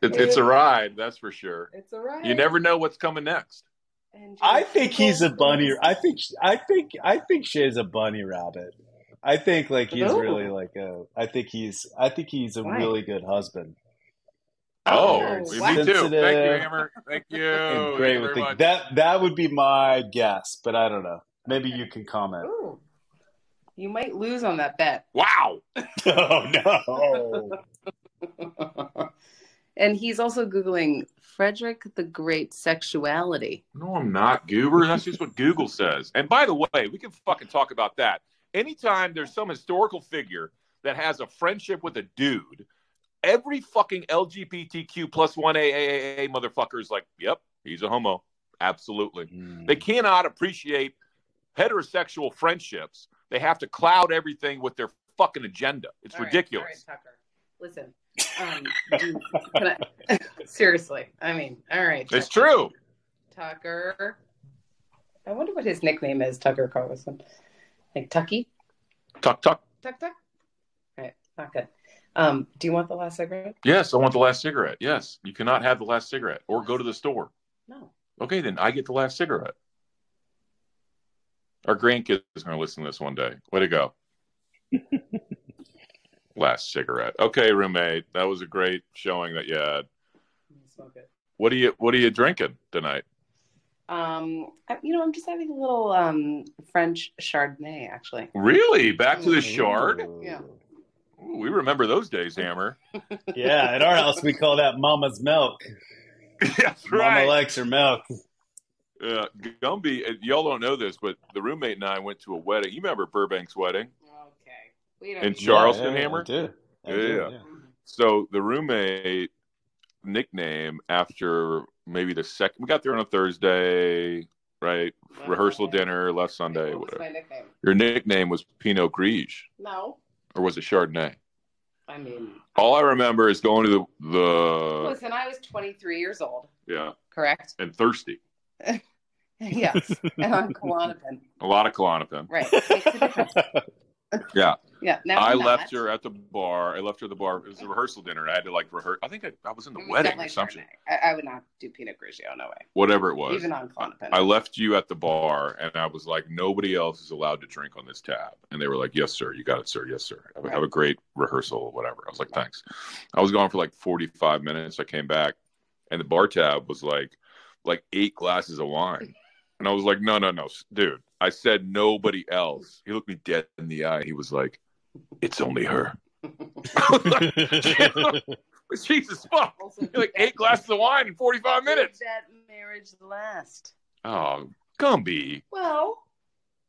It, it's a ride, that's for sure. It's all right. You never know what's coming next. I think he's a bunny. I think I think I think Shay's a bunny rabbit. I think like he's Ooh. really like a. I think he's. I think he's a Why? really good husband. Oh, Oh, me wow. too. Thank you, Hammer. Thank you. and *laughs* Thank great you with the, that. That would be my guess, but I don't know. Maybe you can comment. Ooh. You might lose on that bet. Wow. *laughs* oh no! and he's also Googling Frederick the Great sexuality. No, I'm not, Goober. That's just what Google says. And by the way, we can fucking talk about that. Anytime there's some historical figure that has a friendship with a dude, every fucking LGBTQ plus one AAA motherfucker is like, yep, he's a homo. Absolutely. Hmm. They cannot appreciate heterosexual friendships. They have to cloud everything with their fucking agenda. It's All ridiculous. all right, Tucker. Listen. Um, *laughs* I, *laughs* seriously. I mean, all right. It's true. Tucker. I wonder what his nickname is, Tucker Carlson. Like Tucky? Tuck, tuck. Tuck Tuck? All right, not good. Um, do you want the last cigarette? Yes, I want the last cigarette. Yes, you cannot have the last cigarette or go to the store. No. Okay, then I get the last cigarette. Our grandkids are going to listen to this one day. Way to go. *laughs* last cigarette. Okay, roommate. That was a great showing that you had. Smoke it. What are you What are you drinking tonight? Um, I- you know, I'm just having a little um French Chardonnay, actually. Really? Back to the Ooh. shard? Yeah. Ooh, we remember those days, *laughs* Hammer. Yeah, at our house we call that Mama's milk. *laughs* That's Mama right. likes her milk. Uh, Gumby, uh, y'all don't know this, but the roommate and I went to a wedding. You remember Burbank's wedding? Okay. We don't In Charleston, yeah, Hammer? I do. I Yeah, do, yeah. So the roommate nickname after maybe the second, we got there on a Thursday, right? Rehearsal okay. dinner, last Sunday, What was whatever. my nickname? Your nickname was Pinot Grigio, No. or was it Chardonnay? I mean, All I remember is going to the, the listen, I was 23 years old, yeah, correct? and thirsty. *laughs* yes. and *laughs* on oh, Klonopin. A lot of Klonopin. Right. Makes a difference. *laughs* Yeah. Yeah. Now I left not. her at the bar. I left her at the bar. It was a rehearsal dinner. I had to like rehearse. I think I, I was in the was wedding or something. I, I would not do Pinot Grigio. No way. Whatever it was. Even on Klonopin. I left you at the bar and I was like, nobody else is allowed to drink on this tab. And they were like, yes, sir. You got it, sir. Yes, sir. Have, a- have a great rehearsal, whatever. I was like, thanks. I was gone for like 45 minutes. I came back and the bar tab was like, like eight glasses of wine. And I was like, no, no, no, dude. I said nobody else. He looked me dead in the eye. He was like, it's only her. *laughs* *laughs* Jesus fuck. Like eight glasses of wine in 45 minutes. Did that marriage last? Oh, Gumby. Well,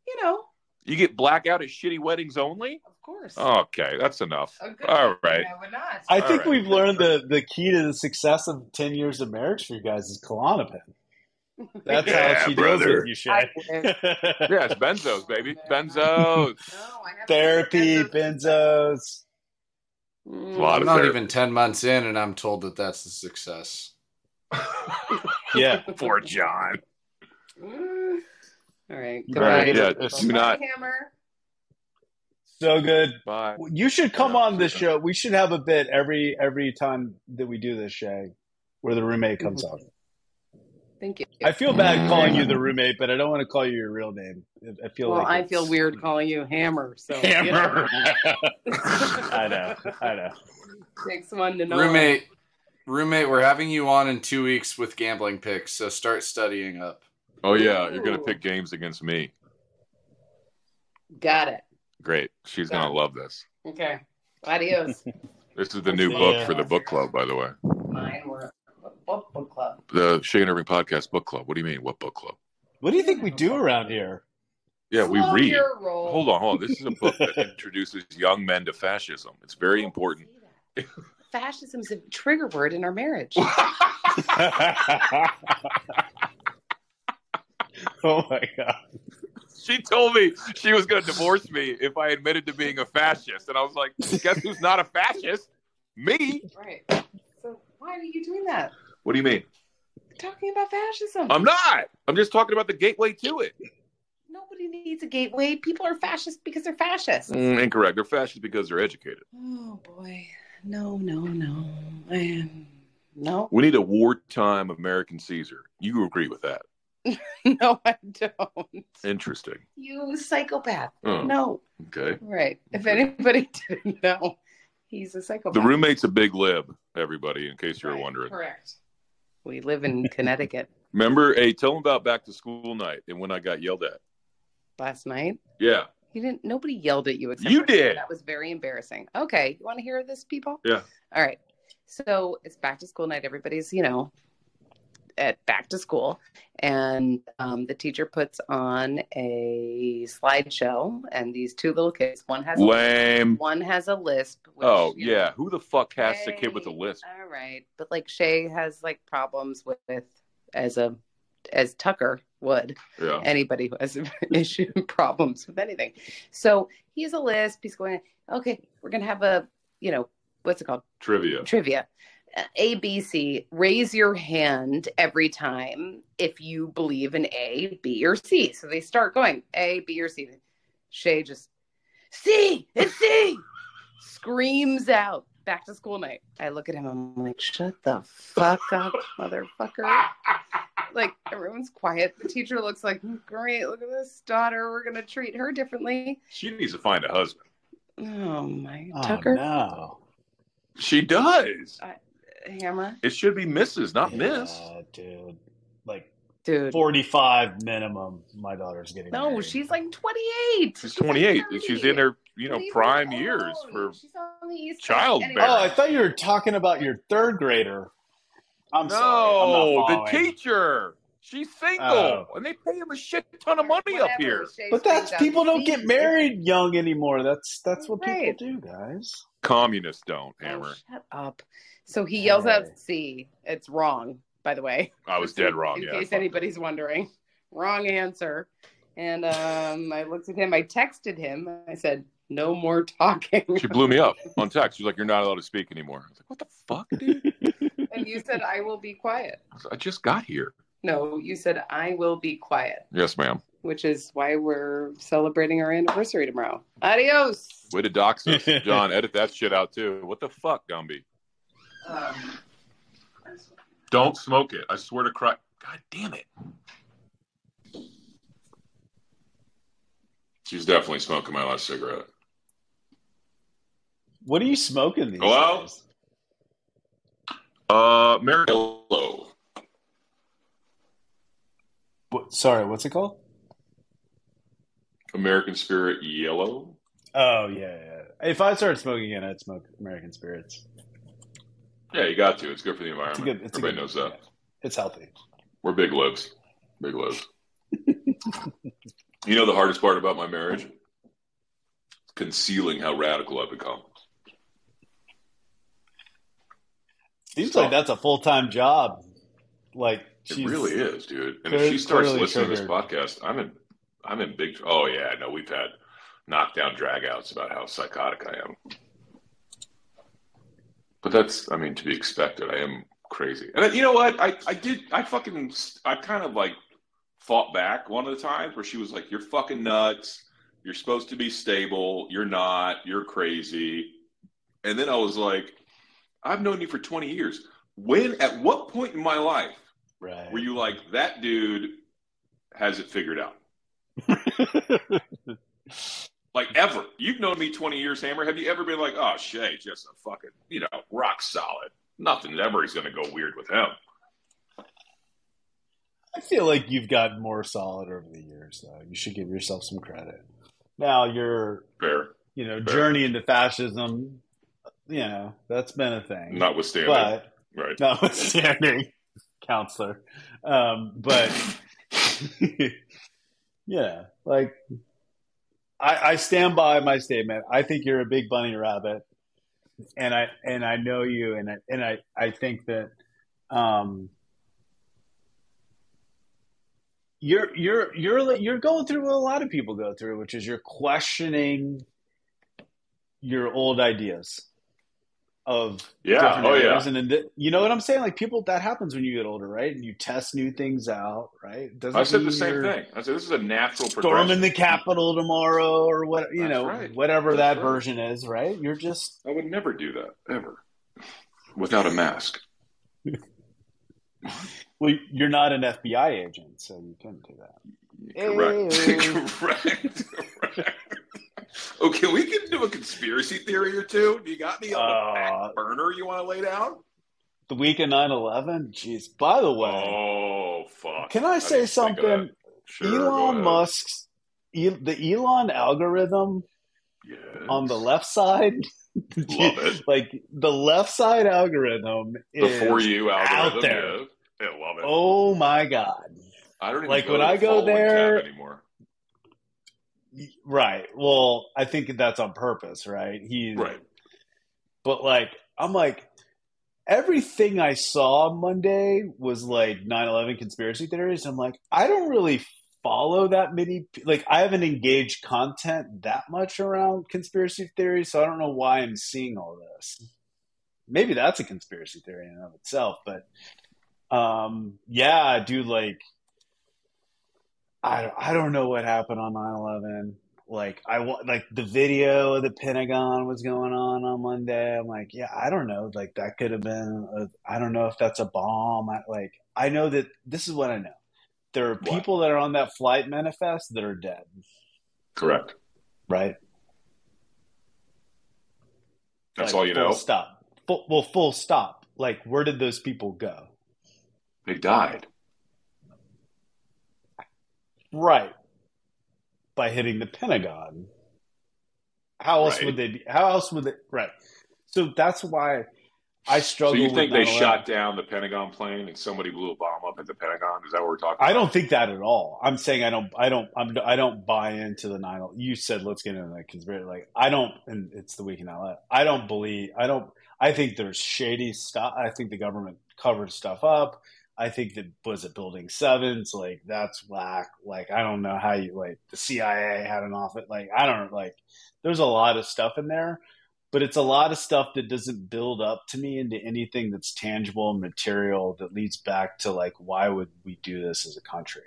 you know, You get blackout at shitty weddings only? of course. Okay, that's enough. A good All thing right. I would not. I All think right. we've learned the, the key to the success of 10 years of marriage for you guys is Klonopin. That's *laughs* Yeah, how she brother. deals with you, I *laughs* Shay. Yeah, it's benzos, baby. *laughs* Benzos. No, Therapy, benzos. A lot I'm of not therapy. even 10 months in, and I'm told that that's the success. Yeah. Poor John. All right. You Goodbye. Right, yeah, It's do not. Hammer. So good. Bye. You should come Yeah, on this super. show. We should have a bit every every time that we do this, Shay, where the roommate comes mm-hmm. on. Thank you. I feel bad mm-hmm. calling you the roommate, but I don't want to call you your real name. I feel well, like I feel weird calling you Hammer. So you know, Hammer. *laughs* I know. I know. takes one to know. Roommate, roommate, we're having you on in two weeks with gambling picks, so start studying up. Oh yeah, you're gonna pick games against me. Got it. Great. She's gonna love this. Okay. Adios. *laughs* This is the new book ya. for the book club, by the way. Mine were book, book club. The Shane and Irving podcast book club. What do you mean? What book club? What do you think we do around here? Yeah, we read. Hold on, hold on. This is a book that *laughs* introduces young men to fascism. It's very important. Fascism is a trigger word in our marriage. *laughs* *laughs* oh my god. she told me she was going to divorce me if I admitted to being a fascist, and I was like, "Guess who's not a fascist? Me." right. So why are you doing that? What do you mean? Talking about fascism. I'm not. I'm just talking about the gateway to it. Nobody needs a gateway. People are fascist because they're fascists. Mm, incorrect. They're fascist because they're educated. Oh boy. No, no, no. I, no. We need a wartime American Caesar. You agree with that? *laughs* No, I don't. Interesting. You psychopath. Oh, No. Okay. Right. If anybody didn't know, he's a psychopath. The roommate's a big lib. Everybody, in case you're Right, wondering. Correct. We live in Connecticut. Remember? Hey, tell them about back to school night and when I got yelled at. Last night, Yeah. you didn't. Nobody yelled at you except You for me. did. That was very embarrassing. Okay, you want to hear this, people? Yeah. All right. So it's back to school night. Everybody's, you know, at back to school, and um, the teacher puts on a slideshow, and these two little kids. One has Lame. one has a lisp. Which, Oh you know, yeah. Who the fuck has a kid with a lisp? All right, but like Shay has like problems with, with as a as Tucker would Yeah. anybody who has an *laughs* issue problems with anything. So he's a lisp. He's going, okay, we're gonna have a you know what's it called Trivia. trivia. Uh, A B C. Raise your hand every time if you believe in A, B, or C. So they start going A, B, or C. Shay just C. It's C. Screams out. Back to school night. I look at him. I'm like, shut the fuck up, motherfucker. Like everyone's quiet. The teacher looks like, great. Look at this daughter. We're gonna treat her differently. She needs to find a husband. Oh my Oh, Tucker no. She does. Hammer, It should be Mrs., not Miss. Dude. Like dude. 45 minimum. My daughter's getting No, married. she's like 28. She's 28. She's in her, you know, Leave prime alone. years for. She's on the East Coast. childbearing. Oh, I thought you were talking about your third grader. I'm sorry. No, the teacher. She's single, Oh. and they pay him a shit ton of money up here. Shay But that's people don't get married young anymore. That's that's what Right. people do, guys. Communists don't, Oh, Hammer. shut up. So he yells Hey. out C. It's wrong, by the way. I was dead wrong. *laughs* In Yeah. case anybody's wondering. Wrong answer. And um, I looked at him. I texted him. I said, no more talking. She blew me up on text. She's like, "You're not allowed to speak anymore." I was like, "What the fuck, dude? *laughs* and you said, I will be quiet. I I just got here." No, you said, I will be quiet, Yes, ma'am. which is why we're celebrating our anniversary tomorrow. Adios. Way to dox us, *laughs* John. Edit that shit out too. What the fuck, Gumby? Um, Don't smoke it. I swear to Christ. God damn it. She's definitely smoking my last cigarette. What are you smoking these Hello? days? Uh, Marillo. What, sorry, what's it called? American Spirit Yellow. Oh yeah, yeah. If I started smoking again, I'd smoke American Spirits. Yeah, you got to. It's good for the environment. It's good. It's Everybody good, knows that. It's healthy. We're big lives. Big lives. you know the hardest part about my marriage? Concealing how radical I've become. Seems So- like oh. that's a full time job. Like It really is, dude. And if she starts listening to this podcast, I'm in I'm in big oh yeah, no, we've had knockdown dragouts about how psychotic I am. But that's I mean to be expected. I am crazy. And you know what? I I did. I fucking. I kind of like fought back one of the times where she was like, "You're fucking nuts. You're supposed to be stable. You're not. You're crazy." And then I was like, "I've known you for 20 years. When? At what point in my life right. were you like that dude has it figured out?" *laughs* like ever. You've known me 20 years, Hammer. Have you ever been like, oh, Shay, just a fucking, you know, rock solid. Nothing ever is going to go weird with him. I feel like you've gotten more solid over the years, though. You should give yourself some credit. Now, your, Fair. you know, Fair. journey into fascism, you know, that's been a thing. Notwithstanding. but right. *laughs* notwithstanding, counselor. Um, but *laughs* yeah, like I, I stand by my statement. I think you're a big bunny rabbit, and I and I know you, and I, and I I think that um, you're you're you're you're going through what a lot of people go through, which is you're questioning your old ideas of Yeah. Oh, different Oh, yeah. And you know what I'm saying? Like people, that happens when you get older, right? And you test new things out, right? Doesn't I said the same thing. I said this is a natural storm in the Capitol tomorrow, or what? You That's know, right. whatever That's that right. version is, right? You're just I would never do that ever without a mask. *laughs* well, you're not an FBI agent, so you couldn't do that. Correct. *laughs* Ew. Correct. *laughs* Correct. Okay, we can do a conspiracy theory or two. Do you got any on the Uh, back burner you want to lay down? The week of 9/11. Jeez. By the way, Oh fuck! can I say something? Sure, Elon. Musk's the Elon algorithm Yes. on the left side, *laughs* Love it. like the left side algorithm The is for you algorithm. out there. Yeah. Yeah, love it. Oh my god! I don't even like, when to I go there- anymore. Right. Well, I think that's on purpose, right? He Right. But like, I'm like, everything I saw Monday was like 9/11 conspiracy theories. I'm like, I don't really follow that many. Like, I haven't engaged content that much around conspiracy theories, so I don't know why I'm seeing all this. Maybe that's a conspiracy theory in and of itself, but um, yeah, dude, like. I don't, I don't know what happened on 9/11. Like I wa- like the video of the Pentagon was going on on Monday. I'm like, yeah, I don't know. Like that could have been. A, I don't know if that's a bomb. I, like I know that this is what I know. There are What? people that are on that flight manifest that are dead. Correct. Right. That's Like, all you full know. Stop. Full, well, full stop. Like where did those people go? They died. Right. By hitting the Pentagon. How else Right. would they be? How else would they? Right. So that's why I So struggle. you think they 9/11. shot down the Pentagon plane and somebody blew a bomb up at the Pentagon? Is that what we're talking I about? don't think that at all. I'm saying I don't. I don't. I'm, I don't buy into the nine. You said let's get into the conspiracy. Like I don't. And it's the weekend outlet. I don't believe. I don't. I think there's shady stuff. I think the government covered stuff up. I think that was it building sevens. Like that's whack. Like I don't know how you like the CIA had an office. Like I don't like. There's a lot of stuff in there, but it's a lot of stuff that doesn't build up to me into anything that's tangible and material that leads back to like why would we do this as a country?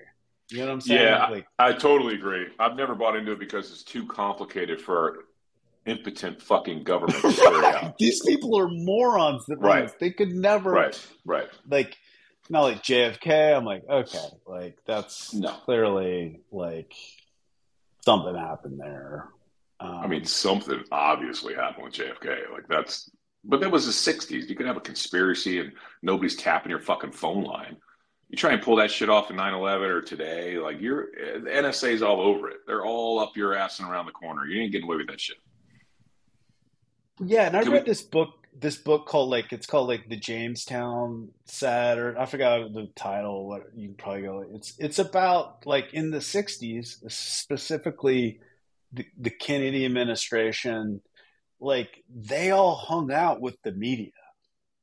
You know what I'm saying? Yeah. Like I totally agree. I've never bought into it because it's too complicated for impotent fucking government *laughs* these people are morons that Right. they could never Right, right. like not like JFK. I'm like, okay, like that's No. clearly like something happened there. Um, I mean, something obviously happened with JFK. Like that's, but that was the '60s. You could have a conspiracy and nobody's tapping your fucking phone line. You try and pull that shit off in 9/11 or today, like you're the NSA's all over it. They're all up your ass and around the corner. You ain't getting away with that shit. Yeah, and I Can read we- this book. This book called like it's called like the Jamestown set, or I forgot the title. What you can probably go. It's it's about like in the '60s, specifically the, the Kennedy administration. Like they all hung out with the media.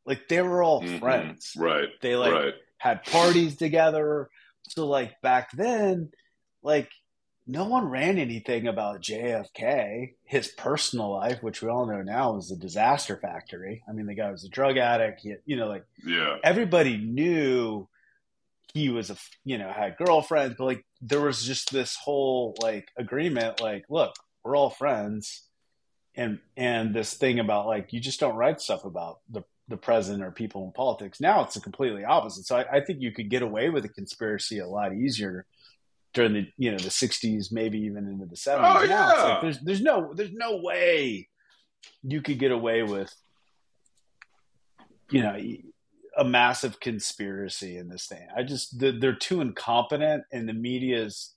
Like they were all Mhm. friends. Right, They like right. had parties together. So like back then, like no one ran anything about JFK, his personal life, which we all know now is a disaster factory. I mean, the guy was a drug addict. He, you know, like yeah, everybody knew he was a, you know, had girlfriends, but like there was just this whole like agreement, like, look, we're all friends, and and this thing about like you just don't write stuff about the the president or people in politics. Now it's a completely opposite. So I, I think you could get away with a conspiracy a lot easier during the you know the '60s, maybe even into the '70s. Oh, yeah. like there's there's no there's no way you could get away with you know a massive conspiracy in this thing. I just they're too incompetent, and the media is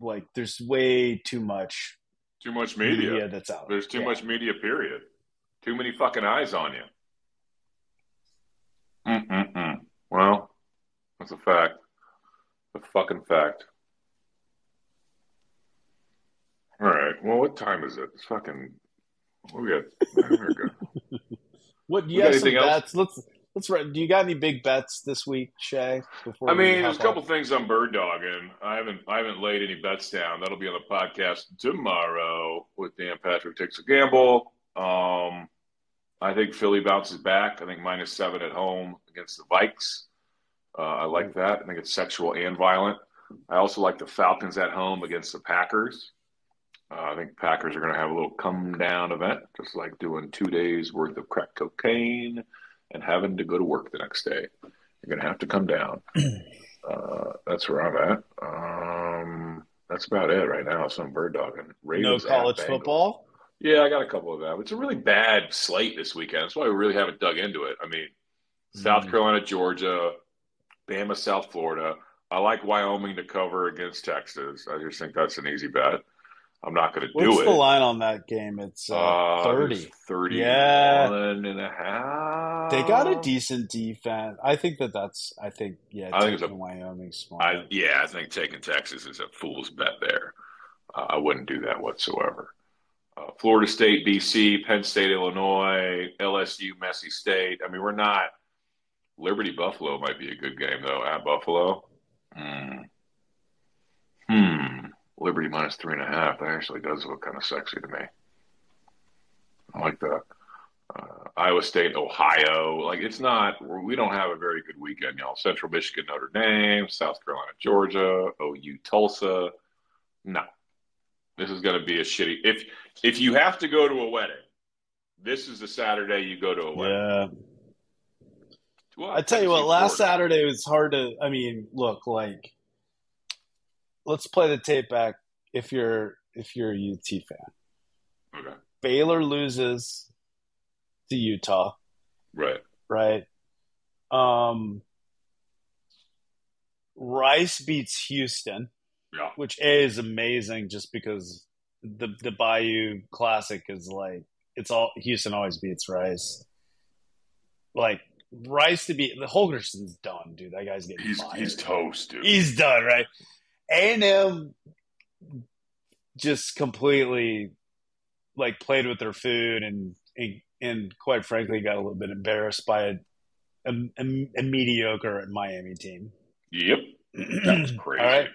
like there's way too much too much media, media that's out. There's too Yeah. much media. Period. Too many fucking eyes on you. Mm-mm-mm. Well, that's a fact. A fucking fact. All right. Well, what time is it? It's fucking. What we got? There we go. *laughs* What do We you got anything else? Let's let's. write- Do you got any big bets this week, Shay? Before I mean, there's a couple off? things I'm bird dogging. I haven't I haven't laid any bets down. That'll be on the podcast tomorrow with Dan Patrick takes a gamble. Um, I think Philly bounces back. I think minus seven at home against the Vikes. Uh, I like that. I think it's sexual and violent. I also like the Falcons at home against the Packers. Uh, I think Packers are going to have a little come down event, just like doing two days worth of crack cocaine and having to go to work the next day. You're going to have to come down. *clears throat* Uh, that's where I'm at. Um, that's about it right now. Some bird dogging. no Ravens at college football. Yeah, I got a couple of them. It's a really bad slate this weekend. That's why we really haven't dug into it. I mean, South Mm. Carolina, Georgia, Bama, South Florida. I like Wyoming to cover against Texas. I just think that's an easy bet. I'm not going to do it. What's the line on that game? It's uh, Uh, thirty. it's 31 Yeah. and a half. They got a decent defense. I think that that's. I think yeah. I think it's taking a- Wyoming smart. I, yeah, I think taking Texas is a fool's bet there. Uh, I wouldn't do that whatsoever. Uh, Florida State, BC, Penn State, Illinois, LSU, Messy State. I mean, we're not. Liberty Buffalo might be a good game though at Buffalo. Hmm. Liberty minus three and a half. That actually does look kind of sexy to me. I like that. Uh, Iowa State, Ohio. Like it's not. We don't have a very good weekend, y'all. Central Michigan, Notre Dame, South Carolina, Georgia, OU, Tulsa. No, this is going to be a shitty. If if you have to go to a wedding, this is the Saturday you go to a wedding. yeah. Well, I tell you what, last Saturday was hard to. I mean, look, like, let's play the tape back. If you're if you're a UT fan, Okay. Baylor loses to Utah, Right. right? Um, Rice beats Houston, Yeah. which a is amazing, just because the the Bayou Classic is like it's all Houston always beats Rice. Like Rice to beat the Holgorsen's done, dude. That guy's getting He's fired. he's toast, dude. He's done, right? A and M just completely like played with their food and, and quite frankly got a little bit embarrassed by a, a, a, a mediocre Miami team. yep. *clears throat* That was crazy. All right.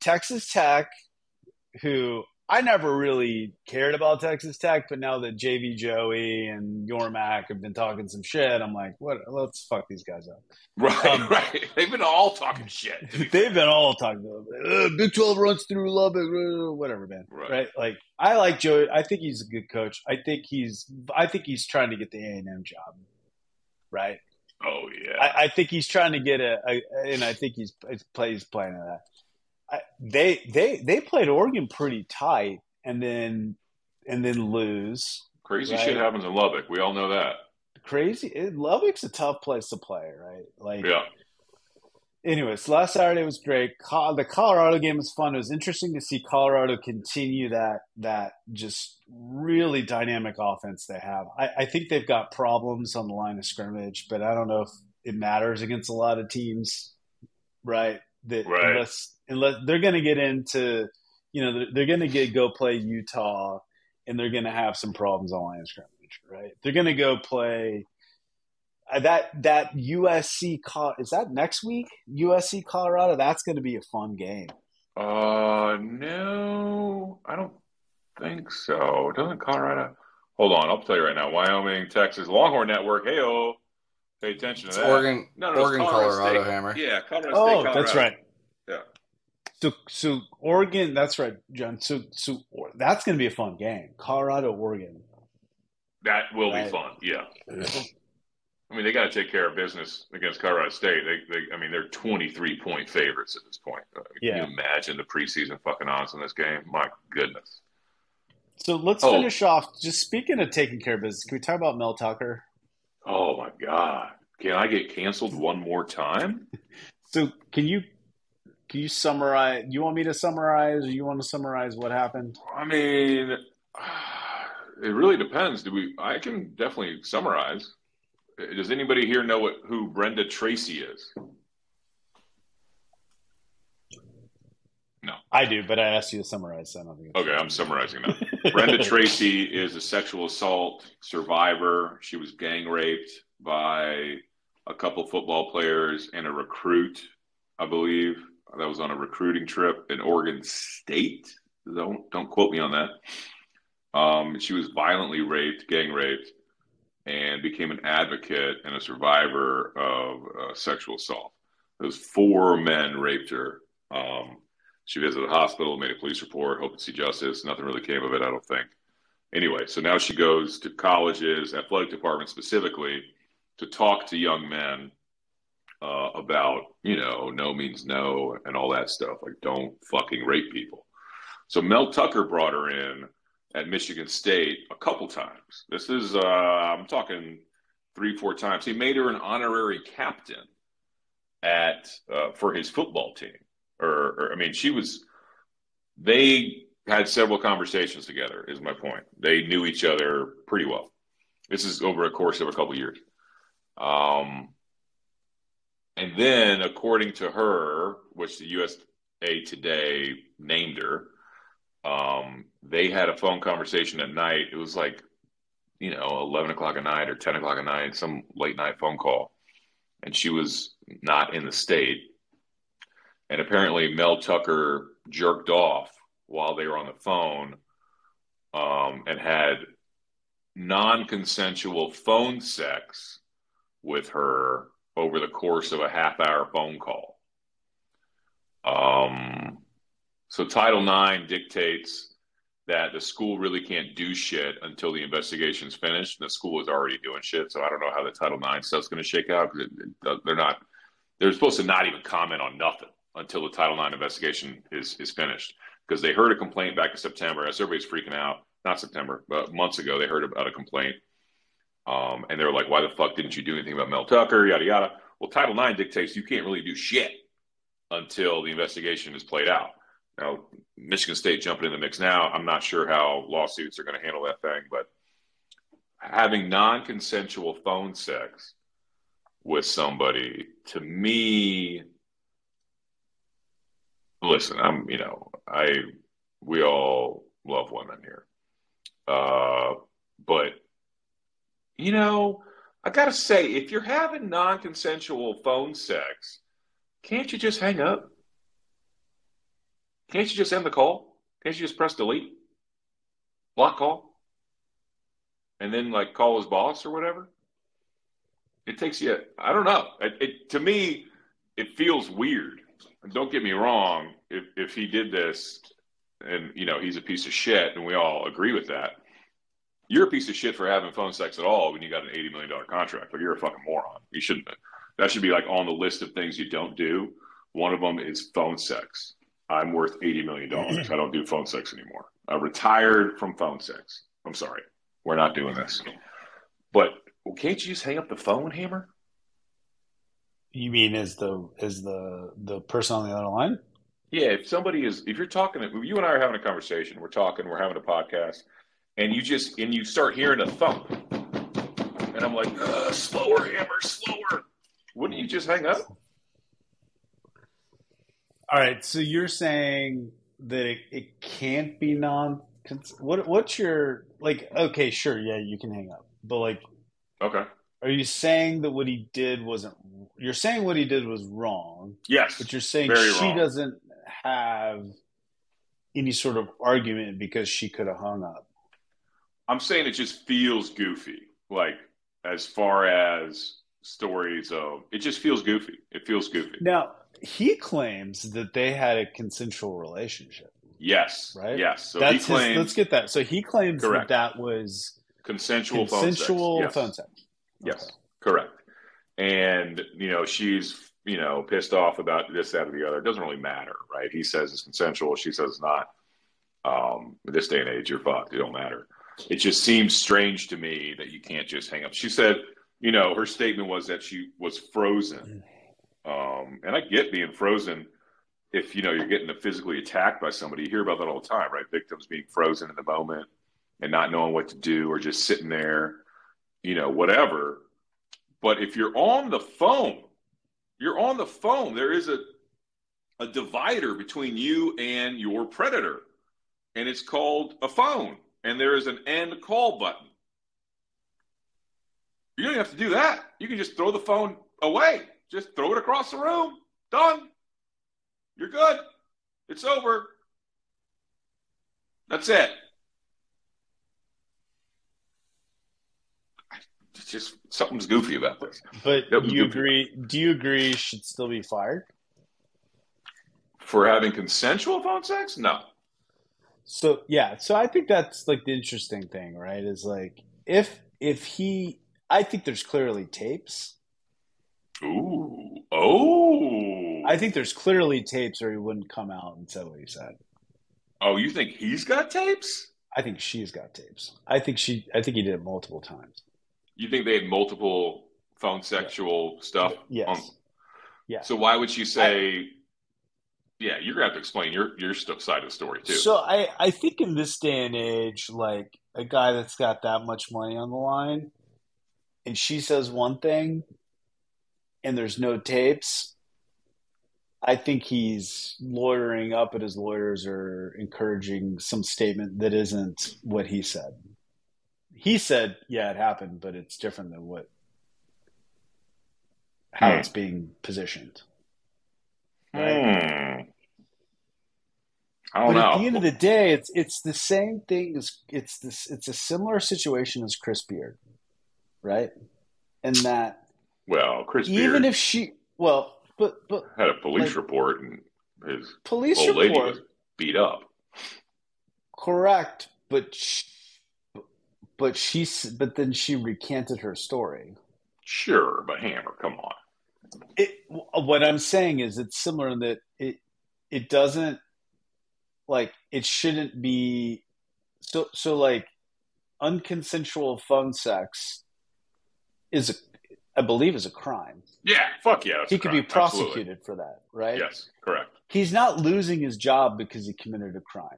Texas Tech, who I never really cared about Texas Tech, but now that JV Joey and Yormark have been talking some shit, I'm like, what? Let's fuck these guys up. Right. Um, *laughs* right. They've been all talking shit. be *laughs* They've been all talking about uh, Big Twelve runs through Lubbock, uh, whatever, man. Right. Right. Like I like Joey. I think he's a good coach. I think he's. I think he's trying to get the A and M job. Right. Oh yeah. I, I think he's trying to get a, a and I think he's he's, playing at that. I, they they they played Oregon pretty tight, and then and then lose. Crazy right. shit happens in Lubbock. We all know that. Crazy. It, Lubbock's a tough place to play, right? Like, Yeah. anyways, last Saturday was great. Co- the Colorado game was fun. It was interesting to see Colorado continue that that just really dynamic offense they have. I, I think they've got problems on the line of scrimmage, but I don't know if it matters against a lot of teams, right? That Right. unless unless they're going to get into, you know, they're, they're going to get go play Utah, and they're going to have some problems on line of scrimmage, right? They're going to go play. Uh, that that USC Co- is that next week USC Colorado that's going to be a fun game Uh, no, I don't think so. Doesn't Colorado? Hold on, I'll tell you right now. Wyoming, Texas, Longhorn Network. Hey, oh, pay attention to It's that. Oregon, No, no, Oregon, Colorado Colorado, State. Hammer. Yeah, Colorado Oh, State. Colorado. that's right. So, so Oregon, that's right, John. So, so that's going to be a fun game. Colorado, Oregon. That will be fun. Yeah. I mean, they got to take care of business against Colorado State. They, they, I mean, they're 23 point favorites at this point. I mean, Yeah. Can you imagine the preseason fucking odds in this game? My goodness. So let's Oh. finish off. Just speaking of taking care of business, can we talk about Mel Tucker? Oh my God. Can I get canceled one more time? *laughs* So can you can you summarize? You want me to summarize, or you want to summarize what happened? I mean, it really depends. Do we? I can definitely summarize. Does anybody here know what who Brenda Tracy is? No, I do, but I asked you to summarize. So I don't think it's- Okay, I'm summarizing now. *laughs* Brenda Tracy is a sexual assault survivor. She was gang raped by a couple football players and a recruit, I believe. That was on a recruiting trip in Oregon State. Don't don't quote me on that. Um, she was violently raped, gang raped, and became an advocate and a survivor of uh, sexual assault. Those four men raped her. Um, she visited the hospital, made a police report, hoped to see justice. Nothing really came of it, I don't think. Anyway, so now she goes to colleges, athletic departments specifically, to talk to young men uh, about, you know, no means no and all that stuff. Like, don't fucking rape people. So Mel Tucker brought her in at Michigan State a couple times. This is, uh, I'm talking three, four times. He made her an honorary captain at uh, for his football team or, or I mean, she was. They had several conversations together. Is my point. They knew each other pretty well. This is over a course of a couple years. Um, and then, according to her, which the USA Today named her, um, they had a phone conversation at night. It was like, you know, eleven o'clock at night or ten o'clock at night, some late night phone call, and she was not in the state and apparently Mel Tucker jerked off while they were on the phone um, and had non-consensual phone sex with her over the course of a half-hour phone call. Um, so Title IX dictates that the school really can't do shit until the investigation's finished. And the school is already doing shit, so I don't know how the Title IX stuff's going to shake out because they're not. They're supposed to not even comment on nothing until the Title IX investigation is is finished because they heard a complaint back in September. As everybody's freaking out, not September, but months ago, they heard about a complaint, um, and they were like, "Why the fuck didn't you do anything about Mel Tucker?" Yada yada. Well, Title IX dictates you can't really do shit until the investigation is played out. Now, Michigan State jumping in the mix now. I'm not sure how lawsuits are going to handle that thing, but having non-consensual phone sex with somebody to me listen, I'm, you know, I, we all love women here. Uh, but, you know, I got to say, if you're having non consensual phone sex, can't you just hang up? Can't you just end the call? Can't you just press delete? Block call? And then, like, call his boss or whatever? It takes you, I don't know. It, it to me, it feels weird don't get me wrong, if if he did this and you know he's a piece of shit and we all agree with that, you're a piece of shit for having phone sex at all when you got an eighty million dollar contract. Like you're a fucking moron. You shouldn't that should be like on the list of things you don't do. One of them is phone sex. I'm worth eighty million dollars. I don't do phone sex anymore. I retired from phone sex. I'm sorry. We're not doing this. But well, can't you just hang up the phone, Hammer? You mean is the is the the person on the other line? Yeah, if somebody is, if you're talking, if you and I are having a conversation, we're talking, we're having a podcast, and you just and you start hearing a thump, and I'm like, slower, hammer, slower. Wouldn't you just hang up? All right, so you're saying that it, it can't be non. What what's your like? Okay, sure, yeah, you can hang up, but like, Okay. are you saying that what he did wasn't? You're saying what he did was wrong, Yes. but you're saying she wrong. doesn't have any sort of argument because she could have hung up. I'm saying it just feels goofy. Like as far as stories of it just feels goofy. It feels goofy. Now, he claims that they had a consensual relationship. Yes. Right? Yes. So That's he claims his, let's get that. So he claims Correct. that that was consensual, consensual phone sex. Yes. phone sex. Yes, Okay. correct. And you know, she's you know pissed off about this, that, or the other. It doesn't really matter, right? He says it's consensual. She says it's not. Um, this day and age, you're fucked. It don't matter. It just seems strange to me that you can't just hang up. She said, you know, her statement was that she was frozen. Um, and I get being frozen if you know you're getting physically attacked by somebody. You hear about that all the time, right? Victims being frozen in the moment and not knowing what to do or just sitting there, you know, whatever. But if you're on the phone, you're on the phone. There is a a divider between you and your predator, and it's called a phone. And there is an end call button. You don't even have to do that. You can just throw the phone away. Just throw it across the room. Done. You're good. It's over. That's it. It's just something's goofy about this. But was you goofy. agree? Do you agree should still be fired? For having consensual phone sex? No. So yeah, so I think that's like the interesting thing, right? Is like if if he, I think there's clearly tapes. Ooh. Oh. I think there's clearly tapes, or he wouldn't come out and say what he said. oh, you think he's got tapes? I think she's got tapes. I think she. I think he did it multiple times. You think they had multiple phone sexual stuff? Yes. on- Yeah. So why would she say? Yeah, you're gonna have to explain your your side of the story too. So I, I think in this day and age, like a guy that's got that much money on the line, and she says one thing, and there's no tapes. I think he's lawyering up, and his lawyers are encouraging some statement that isn't what he said. He said, "Yeah, it happened, but it's different than what how Hmm. it's being positioned." Hmm. I don't but know. at the end of the day, it's it's the same thing as it's this it's a similar situation as Chris Beard, right? And that well, Chris even Beard if she well, but but had a police like- report and his police old lady report was beat up. correct, but she, but she but then she recanted her story. Sure, but Hammer, come on. It, what I'm saying is it's similar in that it it doesn't like it shouldn't be so so like unconsensual phone sex is a I believe is a crime. Yeah, fuck yeah. he could crime. be prosecuted for that, right? Yes, correct. He's not losing his job because he committed a crime.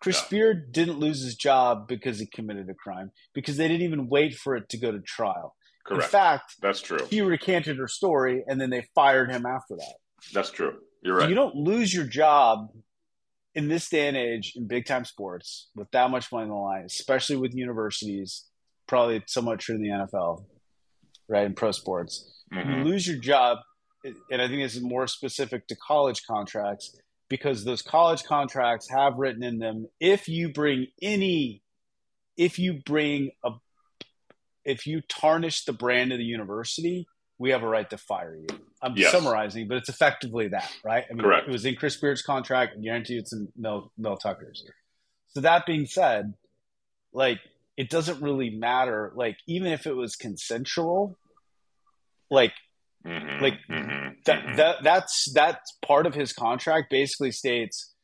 Chris Yeah. Beard didn't lose his job because he committed a crime because they didn't even wait for it to go to trial. Correct. In fact, That's true. he recanted her story and then they fired him after that. That's true. You're right. You don't lose your job in this day and age in big time sports with that much money on the line, especially with universities, probably somewhat true in the NFL, right? In pro sports. You Mhm. lose your job, and I think this is more specific to college contracts because those college contracts have written in them if you bring any, if you bring a, if you tarnish the brand of the university, we have a right to fire you. I'm Yes. summarizing, but it's effectively that, right? I mean, Correct. it was in Chris Beard's contract. I guarantee it's in Mel, Mel Tucker's. So that being said, like it doesn't really matter. Like even if it was consensual, like Mhm. like, Mhm. that Mhm. that that's that's part of his contract. Basically states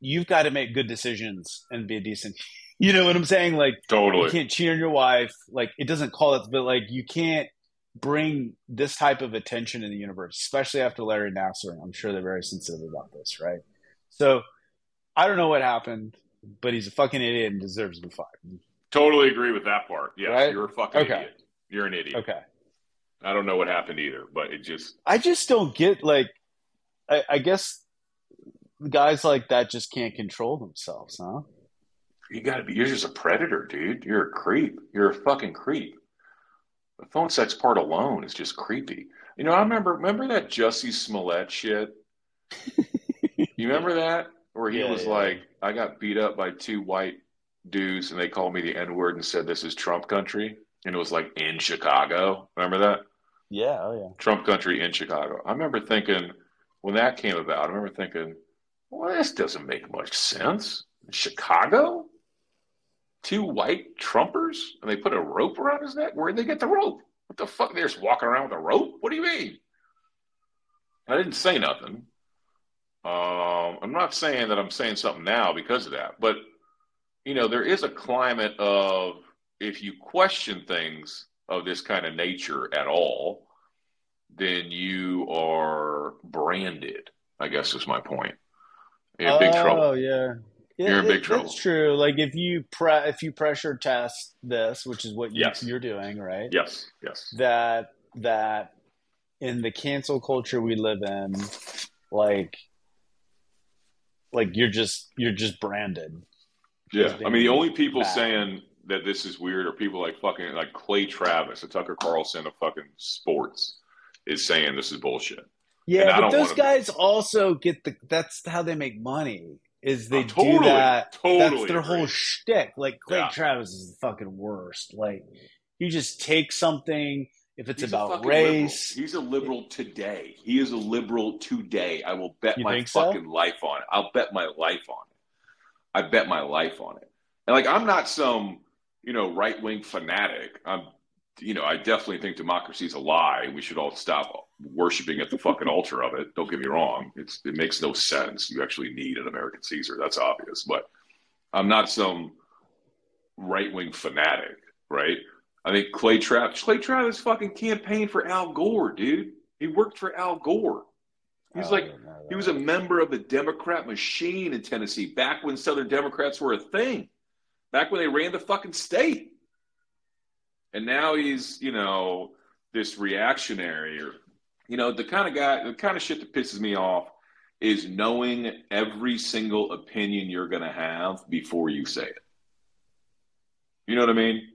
you've got to make good decisions and be a decent. *laughs* You know what I'm saying? Like totally, you can't cheat on your wife. Like it doesn't call it, but like you can't bring this type of attention in the universe, especially after Larry Nassar. I'm sure they're very sensitive about this, right? So I don't know what happened, but he's a fucking idiot and deserves to be fired. Totally agree with that part. Yes, Right? you're a fucking Okay. idiot. You're an idiot. Okay. I don't know what happened either, but it just I just don't get like I, I guess guys like that just can't control themselves, huh? you got to be. You're just a predator, dude. You're a creep. You're a fucking creep. The phone sex part alone is just creepy. You know, I remember remember that Jussie Smollett shit. *laughs* You remember that? Where he Yeah, was yeah. like, I got beat up by two white dudes and they called me the N word and said this is Trump country. And it was like in Chicago. Remember that? Yeah, oh yeah. Trump country in Chicago. I remember thinking when that came about, I remember thinking, well, this doesn't make much sense. Chicago? Two white Trumpers? And they put a rope around his neck? Where'd they get the rope? What the fuck? They're just walking around with a rope? What do you mean? I didn't say nothing. Um, I'm not saying that I'm saying something now because of that, but you know, there is a climate of if you question things of this kind of nature at all, then you are branded. I guess is my point. In big oh, trouble. yeah. Yeah, You're in big trouble. That's true. Like if you pre- if you pressure test this, which is what you, Yes. you're doing, right? Yes, yes. That that in the cancel culture we live in, like like you're just you're just branded. Yeah, I mean, the only people bad. saying that this is weird are people like fucking like Clay Travis, a Tucker Carlson of fucking sports, is saying this is bullshit. And Yeah, but those guys also get the. That's how they make money. Is oh, they Oh, totally, do that? totally that's their agree. whole shtick. Like Clay Yeah. Travis is the fucking worst. Like you just take something. If it's He's about race, Liberal. He's a liberal today. He is a liberal today. I will bet You my think so? fucking life on it. I'll bet my life on it. I bet my life on it. And like, I'm not some, you know, right wing fanatic. I'm, you know, I definitely think democracy is a lie. We should all stop worshiping at the fucking altar of it. Don't get me wrong. It's it makes no sense. You actually need an American Caesar. That's obvious. But I'm not some right wing fanatic, right? I think Clay Travis, Clay Travis fucking campaigned for Al Gore, dude. He worked for Al Gore. He's Oh, like, I don't know he was a member of the Democrat machine in Tennessee back when Southern Democrats were a thing, back when they ran the fucking state. And now he's, you know, this reactionary or, you know, the kind of guy, the kind of shit that pisses me off is knowing every single opinion you're going to have before you say it. You know what I mean?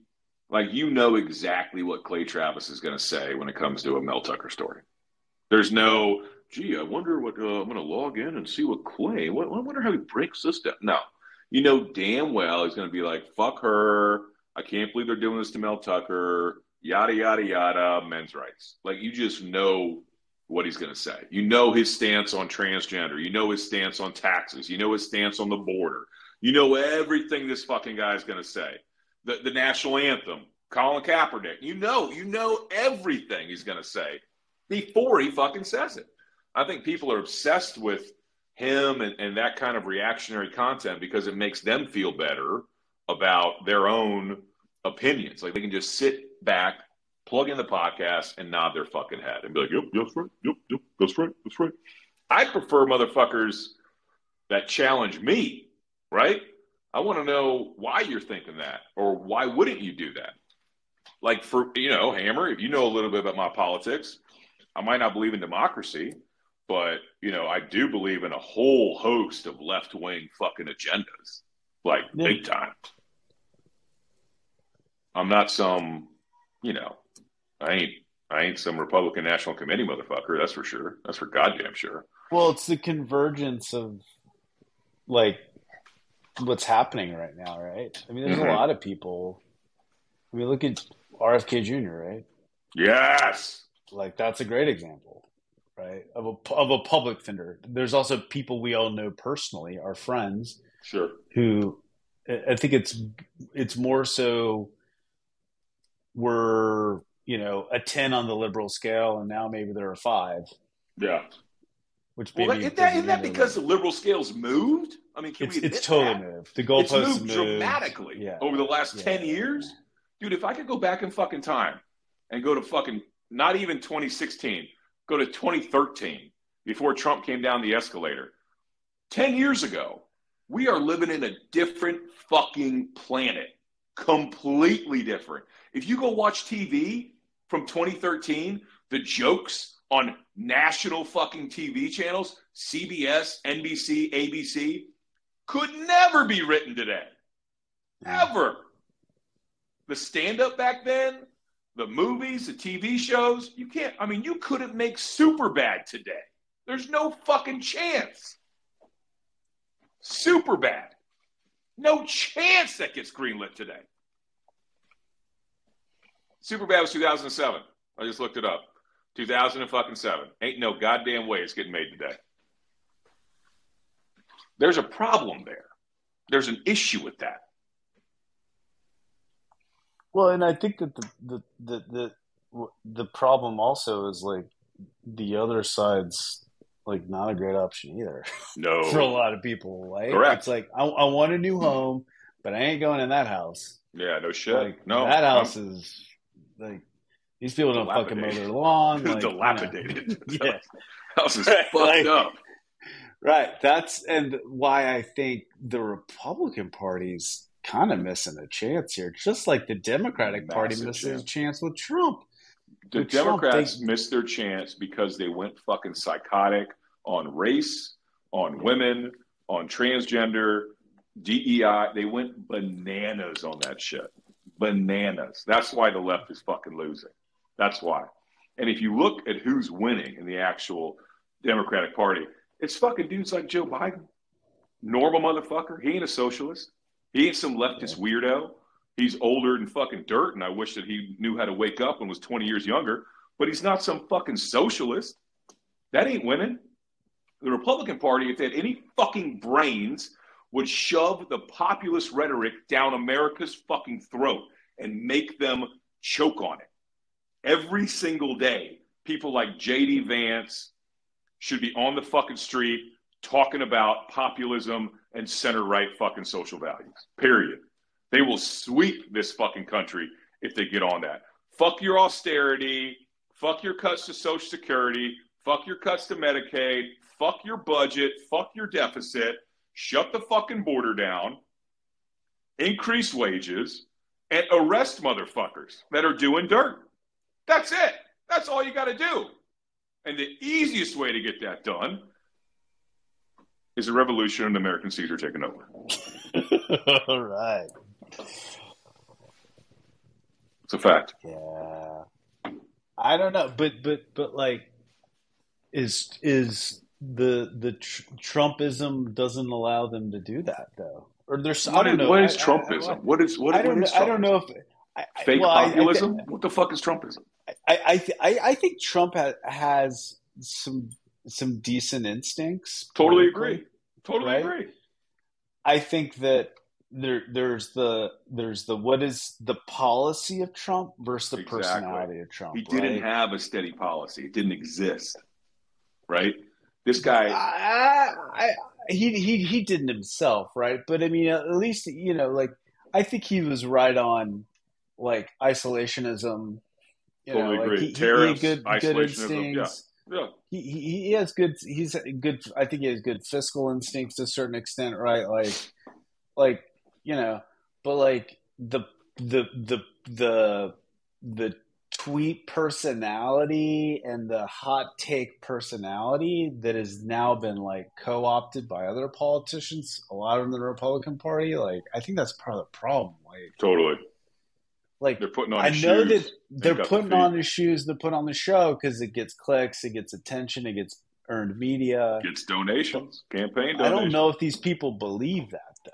Like, you know exactly what Clay Travis is going to say when it comes to a Mel Tucker story. There's no, gee, I wonder what uh, I'm going to log in and see what Clay. What, I wonder how he breaks this down. No, you know damn well he's going to be like, "Fuck her! I can't believe they're doing this to Mel Tucker." Yada yada yada. Men's rights. Like you just know what he's going to say. You know his stance on transgender. You know his stance on taxes. You know his stance on the border. You know everything this fucking guy is going to say. The the national anthem. Colin Kaepernick. You know. You know everything he's going to say before he fucking says it. I think people are obsessed with him and, and that kind of reactionary content because it makes them feel better about their own opinions. Like they can just sit back, plug in the podcast, and nod their fucking head and be like, yep, that's right. Yep, yep, that's right. That's right. I prefer motherfuckers that challenge me, right? I want to know why you're thinking that or why wouldn't you do that? Like for, you know, Hammer, if you know a little bit about my politics, I might not believe in democracy, but you know, I do believe in a whole host of left wing fucking agendas, like Yeah. big time. I'm not some, you know, I ain't I ain't some Republican National Committee motherfucker. That's for sure. That's for goddamn sure. Well, it's the convergence of like what's happening right now, right? I mean, there's Mhm. a lot of people. I mean, look at RFK Jr., right? Yes. Like that's a great example, right? Of a of a public defender. There's also people we all know personally, our friends, Sure. who I think it's it's more so we're you know a ten on the liberal scale, and now maybe they're a five, Yeah. which Well, maybe isn't that, doesn't that because the liberal. liberal scales moved? I mean, can it's we it's totally that? moved. The It's goalposts moved moved dramatically Yeah. over the last Yeah. 10 years. Dude, if I could go back in fucking time and go to fucking not even 2016, go to 2013 before Trump came down the escalator. 10 years ago, we are living in a different fucking planet. Completely different. If you go watch TV from 2013, the jokes on national fucking TV channels, CBS, NBC, ABC, could never be written today. Ever. The stand up back then, the movies, the TV shows, you can't, I mean, you couldn't make Superbad today. There's no fucking chance. Superbad. No chance that gets greenlit today. Superbad was 2007. I just looked it up. 2007. Ain't no goddamn way it's getting made today. There's a problem there. There's an issue with that. Well, and I think that the the the the, the problem also is like the other side's like not a great option either. No, *laughs* for a lot of people, right? Correct. It's like I, I want a new home, but I ain't going in that house. Yeah, no shit. Like, no, that house is like these people don't fucking mow their lawn. *laughs* Like, dilapidated. You know. *laughs* yeah, house is *laughs* fucked Like- up. right. That's and why I think the Republican Party's kind of missing a chance here, just like the Democratic Party misses chance. a chance with Trump. The With Trump, Democrats they- missed their chance because they went fucking psychotic on race, on women, on transgender, DEI. They went bananas on that shit. Bananas. That's why the left is fucking losing. That's why. And if you look at who's winning in the actual Democratic Party, it's fucking dudes like Joe Biden. Normal motherfucker. He ain't a socialist. He ain't some leftist weirdo. He's older than fucking dirt, and I wish that he knew how to wake up and was 20 years younger. But he's not some fucking socialist. That ain't winning. The Republican Party, if they had any fucking brains, would shove the populist rhetoric down America's fucking throat and make them choke on it. Every single day, people like J.D. Vance should be on the fucking street talking about populism and center right fucking social values. Period. They will sweep this fucking country if they get on that. Fuck your austerity. Fuck your cuts to Social Security. Fuck your cuts to Medicaid. Fuck your budget. Fuck your deficit. Shut the fucking border down. Increase wages and arrest motherfuckers that are doing dirt. That's it. That's all you got to do. And the easiest way to get that done is a revolution and American Caesar taking over. *laughs* All right. It's a fact. Yeah. I don't know, but but but like, is is the the tr- Trumpism doesn't allow them to do that though, or there's I don't is, know. what I- is I- Trumpism? I, what is what, I don't what is know. I don't know if I, I- Fake well, I- I populism? what the fuck is Trumpism? I I th- I, I think Trump ha- has some some decent instincts. Totally agree. Totally Right? agree. I think that there there's the there's the what is the policy of Trump versus the Exactly. personality of Trump. He didn't have a steady policy. It didn't exist. Right? This guy I, I, he he he didn't himself, right? But I mean, at least you know, like I think he was right on, like isolationism. You Totally know, like agree. he, he, he Tariffs, had good good isolationism, yeah. instincts. yeah. He, he he has good. He's good. I think he has good fiscal instincts to a certain extent, right? Like, like you know, but like the the the the the tweet personality and the hot take personality that has now been like co-opted by other politicians a lot in the republican party like i think that's part of the problem like Totally. like They're putting on i know that they're the putting on the shoes they're putting on the show because it gets clicks it gets attention it gets earned media Gets donations, campaign donations. i don't know if these people believe that though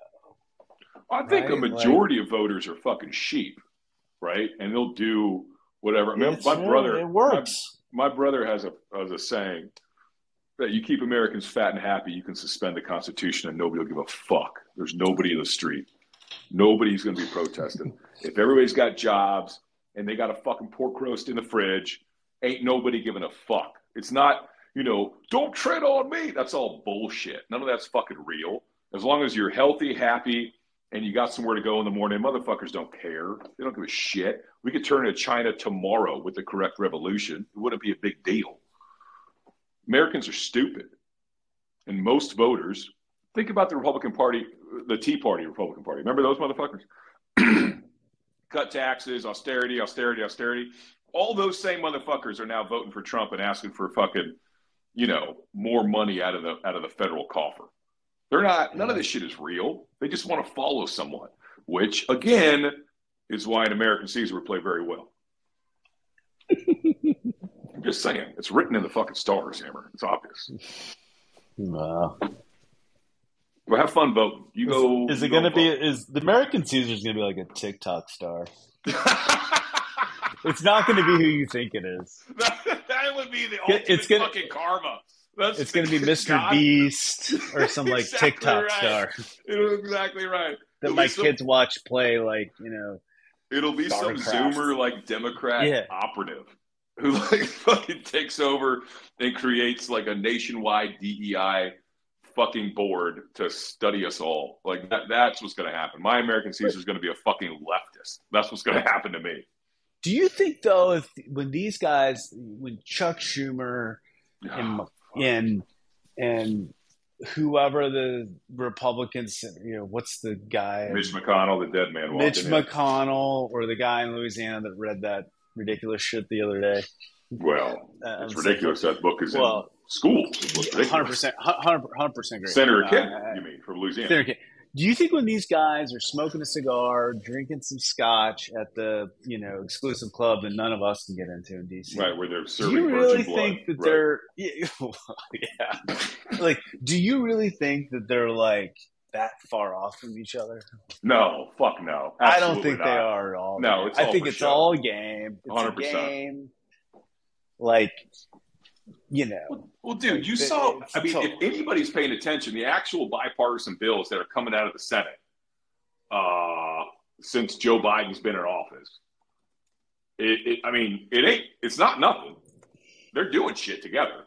I think a right? majority of voters are fucking sheep, right? And they'll do whatever. I mean, my brother, it works My, my brother has a has a saying that you keep Americans fat and happy, you can suspend the Constitution, and nobody will give a fuck. There's nobody in the street. Nobody's going to be protesting. if everybody's got jobs and they got a fucking pork roast in the fridge, ain't nobody giving a fuck. It's not, you know, don't tread on me. That's all bullshit. None of that's fucking real. As long as you're healthy, happy, and you got somewhere to go in the morning, motherfuckers don't care. They don't give a shit. We could turn to China tomorrow with the correct revolution. It wouldn't be a big deal. Americans are stupid. And most voters, think about the Republican Party, the Tea Party Republican Party. Remember those motherfuckers? *clears throat* Cut taxes, austerity, austerity, austerity. All those same motherfuckers are now voting for Trump and asking for fucking, you know, more money out of the out of the federal coffer. They're not. None of this shit is real. They just want to follow someone, which again is why an American Caesar would play very well. *laughs* I'm just saying, it's written in the fucking stars, Hammer. It's obvious. Well, Well, have fun voting. You go. Is it going to be? Is the American Caesar's going to be like a TikTok star? *laughs* it's not going to be who you think it is. *laughs* that would be the ultimate it's gonna, fucking karma. That's it's going to be Mr. *laughs* God. Beast or some like exactly TikTok right. star. It'll exactly right. That it'll my kids watch play like you know. It'll be some Zoomer like Democrat yeah. operative who like *laughs* fucking takes over and creates like a nationwide DEI fucking board to study us all. Like that that's what's going to happen. My American Caesar is going to be a fucking leftist. That's what's going to happen to me. Do you think though if when these guys when Chuck Schumer and *sighs* and and whoever the Republicans, you know, what's the guy? Mitch McConnell, the dead man. Mitch McConnell, in. or the guy in Louisiana that read that ridiculous shit the other day. Well, uh, it's ridiculous. That book is well, in schools. Hundred percent, hundred percent great. Senator uh, Kent, you mean from Louisiana? Senator Kent. Do you think when these guys are smoking a cigar, drinking some scotch at the you know exclusive club that none of us can get into in DC, right? Where they're serving do you really blood, think that right. they're *laughs* yeah, like? Do you really think that they're like that far off from each other? No, fuck no. I don't think not. they are at all. No, I think it's show. all game. It's 100%. a game. Like you know. Well, well dude, you saw. I mean, if anybody's paying attention, the actual bipartisan bills that are coming out of the Senate uh, since Joe Biden's been in office, it, it, I mean, it ain't. It's not nothing. They're doing shit together.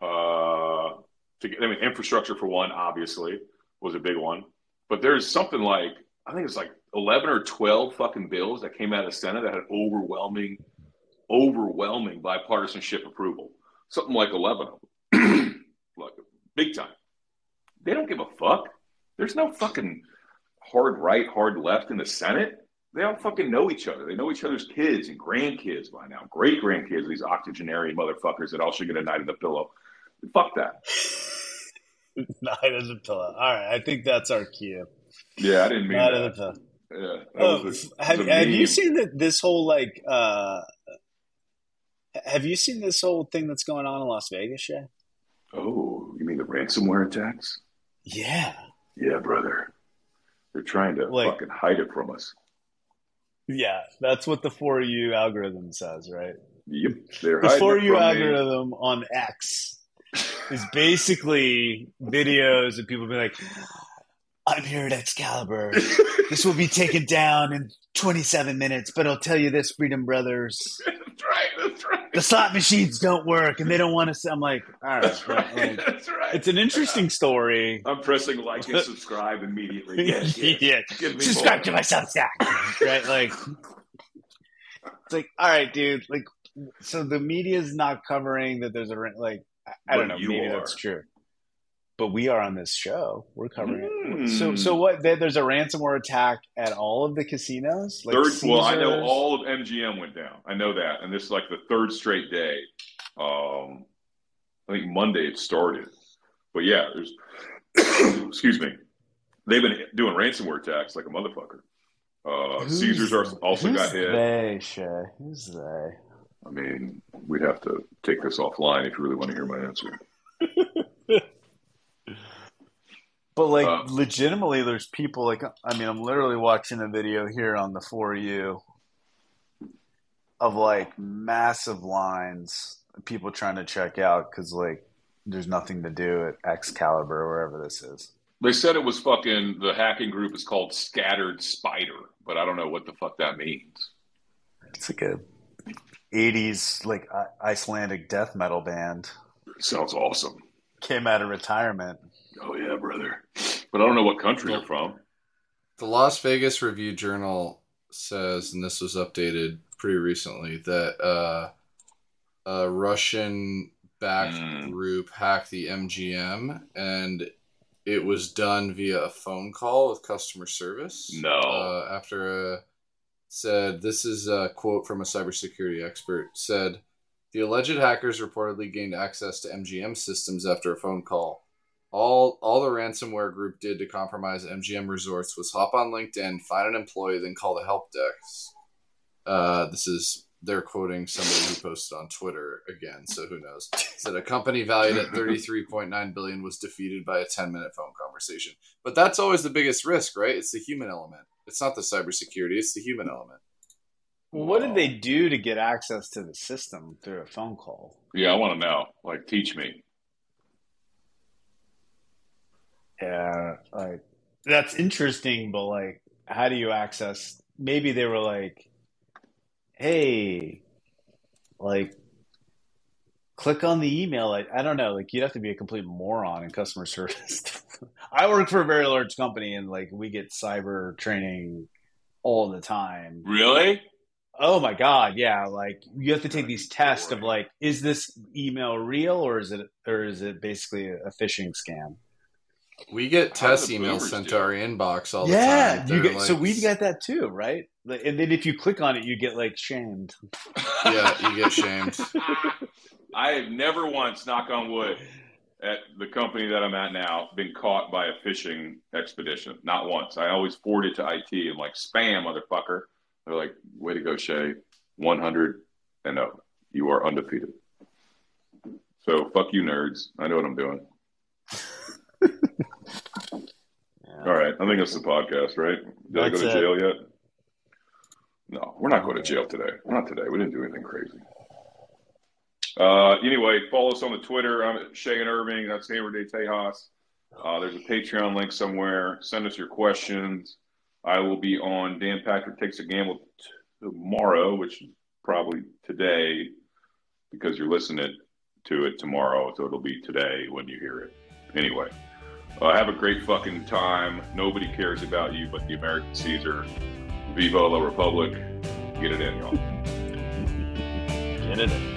Uh, to get, I mean, infrastructure for one, obviously, was a big one. But there's something like I think it's like eleven or twelve fucking bills that came out of the Senate that had overwhelming overwhelming bipartisanship approval. Something like 11 of them. *clears throat* like, big time. They don't give a fuck. There's no fucking hard right, hard left in the Senate. They all fucking know each other. They know each other's kids and grandkids by now. Great grandkids, these octogenarian motherfuckers that all should get a night in the pillow. Fuck that. *laughs* night in the pillow. All right. I think that's our cue. Yeah, I didn't mean night that. in the pillow. Yeah. Oh, a, have, have you seen that this whole like uh have you seen this whole thing that's going on in Las Vegas yet? Oh, you mean the ransomware attacks? Yeah. Yeah, brother. They're trying to like, fucking hide it from us. Yeah, that's what the for you algorithm says, right? Yep. The for you algorithm me. on X is basically videos of people being like, I'm here at Excalibur. *laughs* this will be taken down in 27 minutes, but I'll tell you this, Freedom Brothers. That's right. That's right. The slot machines don't work, and they don't want to. I'm like, all right, that's right. Like, that's right. It's an interesting story. I'm pressing like and subscribe immediately. Yes, yes. yeah, *laughs* subscribe more. to my Substack. right, like it's like, all right, dude. Like, so the media is not covering that. There's a like, I, I don't know. Maybe are. that's true but we are on this show. We're covering mm. it. So, Hmm. so what? There's a ransomware attack at all of the casinos. Like third, well, I know all of MGM went down. I know that, and this is like the third straight day. Um, I think Monday it started, but yeah, there's. *coughs* excuse me. They've been doing ransomware attacks like a motherfucker. Uh, Caesars are also got hit. They Shay. Who's they? I mean, we'd have to take this offline if you really want to hear my answer. But like uh, legitimately, there's people like I mean, I'm literally watching a video here on the for you of like massive lines, people trying to check out because like there's nothing to do at Excalibur or wherever this is. They said it was fucking the hacking group is called Scattered Spider, but I don't know what the fuck that means. It's like a 80s like Icelandic death metal band. Sounds awesome. Came out of retirement. Oh yeah, brother. But I don't know what country you're from. The Las Vegas Review Journal says, and this was updated pretty recently, that uh, a Russian backed mm. group hacked the MGM and it was done via a phone call with customer service. No. Uh, after a said, this is a quote from a cybersecurity expert said, the alleged hackers reportedly gained access to MGM systems after a phone call. All all the ransomware group did to compromise MGM Resorts was hop on LinkedIn, find an employee, then call the help desk. Uh, this is they're quoting somebody who posted on Twitter again, so who knows? Said a company valued at 33.9 billion was defeated by a 10 minute phone conversation. But that's always the biggest risk, right? It's the human element. It's not the cybersecurity, it's the human element. Well, what did they do to get access to the system through a phone call? Yeah, I want to know. Like, teach me. Yeah, like that's interesting, but like, how do you access? Maybe they were like, "Hey, like, click on the email." Like, I don't know. Like, you'd have to be a complete moron in customer *laughs* service. I work for a very large company, and like, we get cyber training all the time. Really? Oh my god, yeah. Like, you have to take these tests of like, is this email real or is it or is it basically a phishing scam? We get test emails sent do to our inbox all the yeah, time. you They're so we've got that too, right? And then if you click on it, you get like shamed. *laughs* Yeah, you get shamed. *laughs* I have never once, knock on wood, at the company that I'm at now, been caught by a phishing expedition. Not once. I always forward it to IT and like spam, motherfucker. They're like, "Way to go, Shay! 100 and no, you are undefeated." So fuck you, nerds. I know what I'm doing. *laughs* All right, I think it's the podcast, right? Did I go That's to it. jail yet? No, we're not going to jail today. Not today. We didn't do anything crazy. Uh, anyway, follow us on the Twitter. I'm at and Irving. That's Hammer Day Tejas. Uh, there's a Patreon link somewhere. Send us your questions. I will be on Dan Patrick Takes a Gamble t- tomorrow, which is probably today because you're listening to it tomorrow. So it'll be today when you hear it. Anyway, uh, have a great fucking time. Nobody cares about you but the American Caesar. Viva la Republic. Get it in, y'all. Get it in.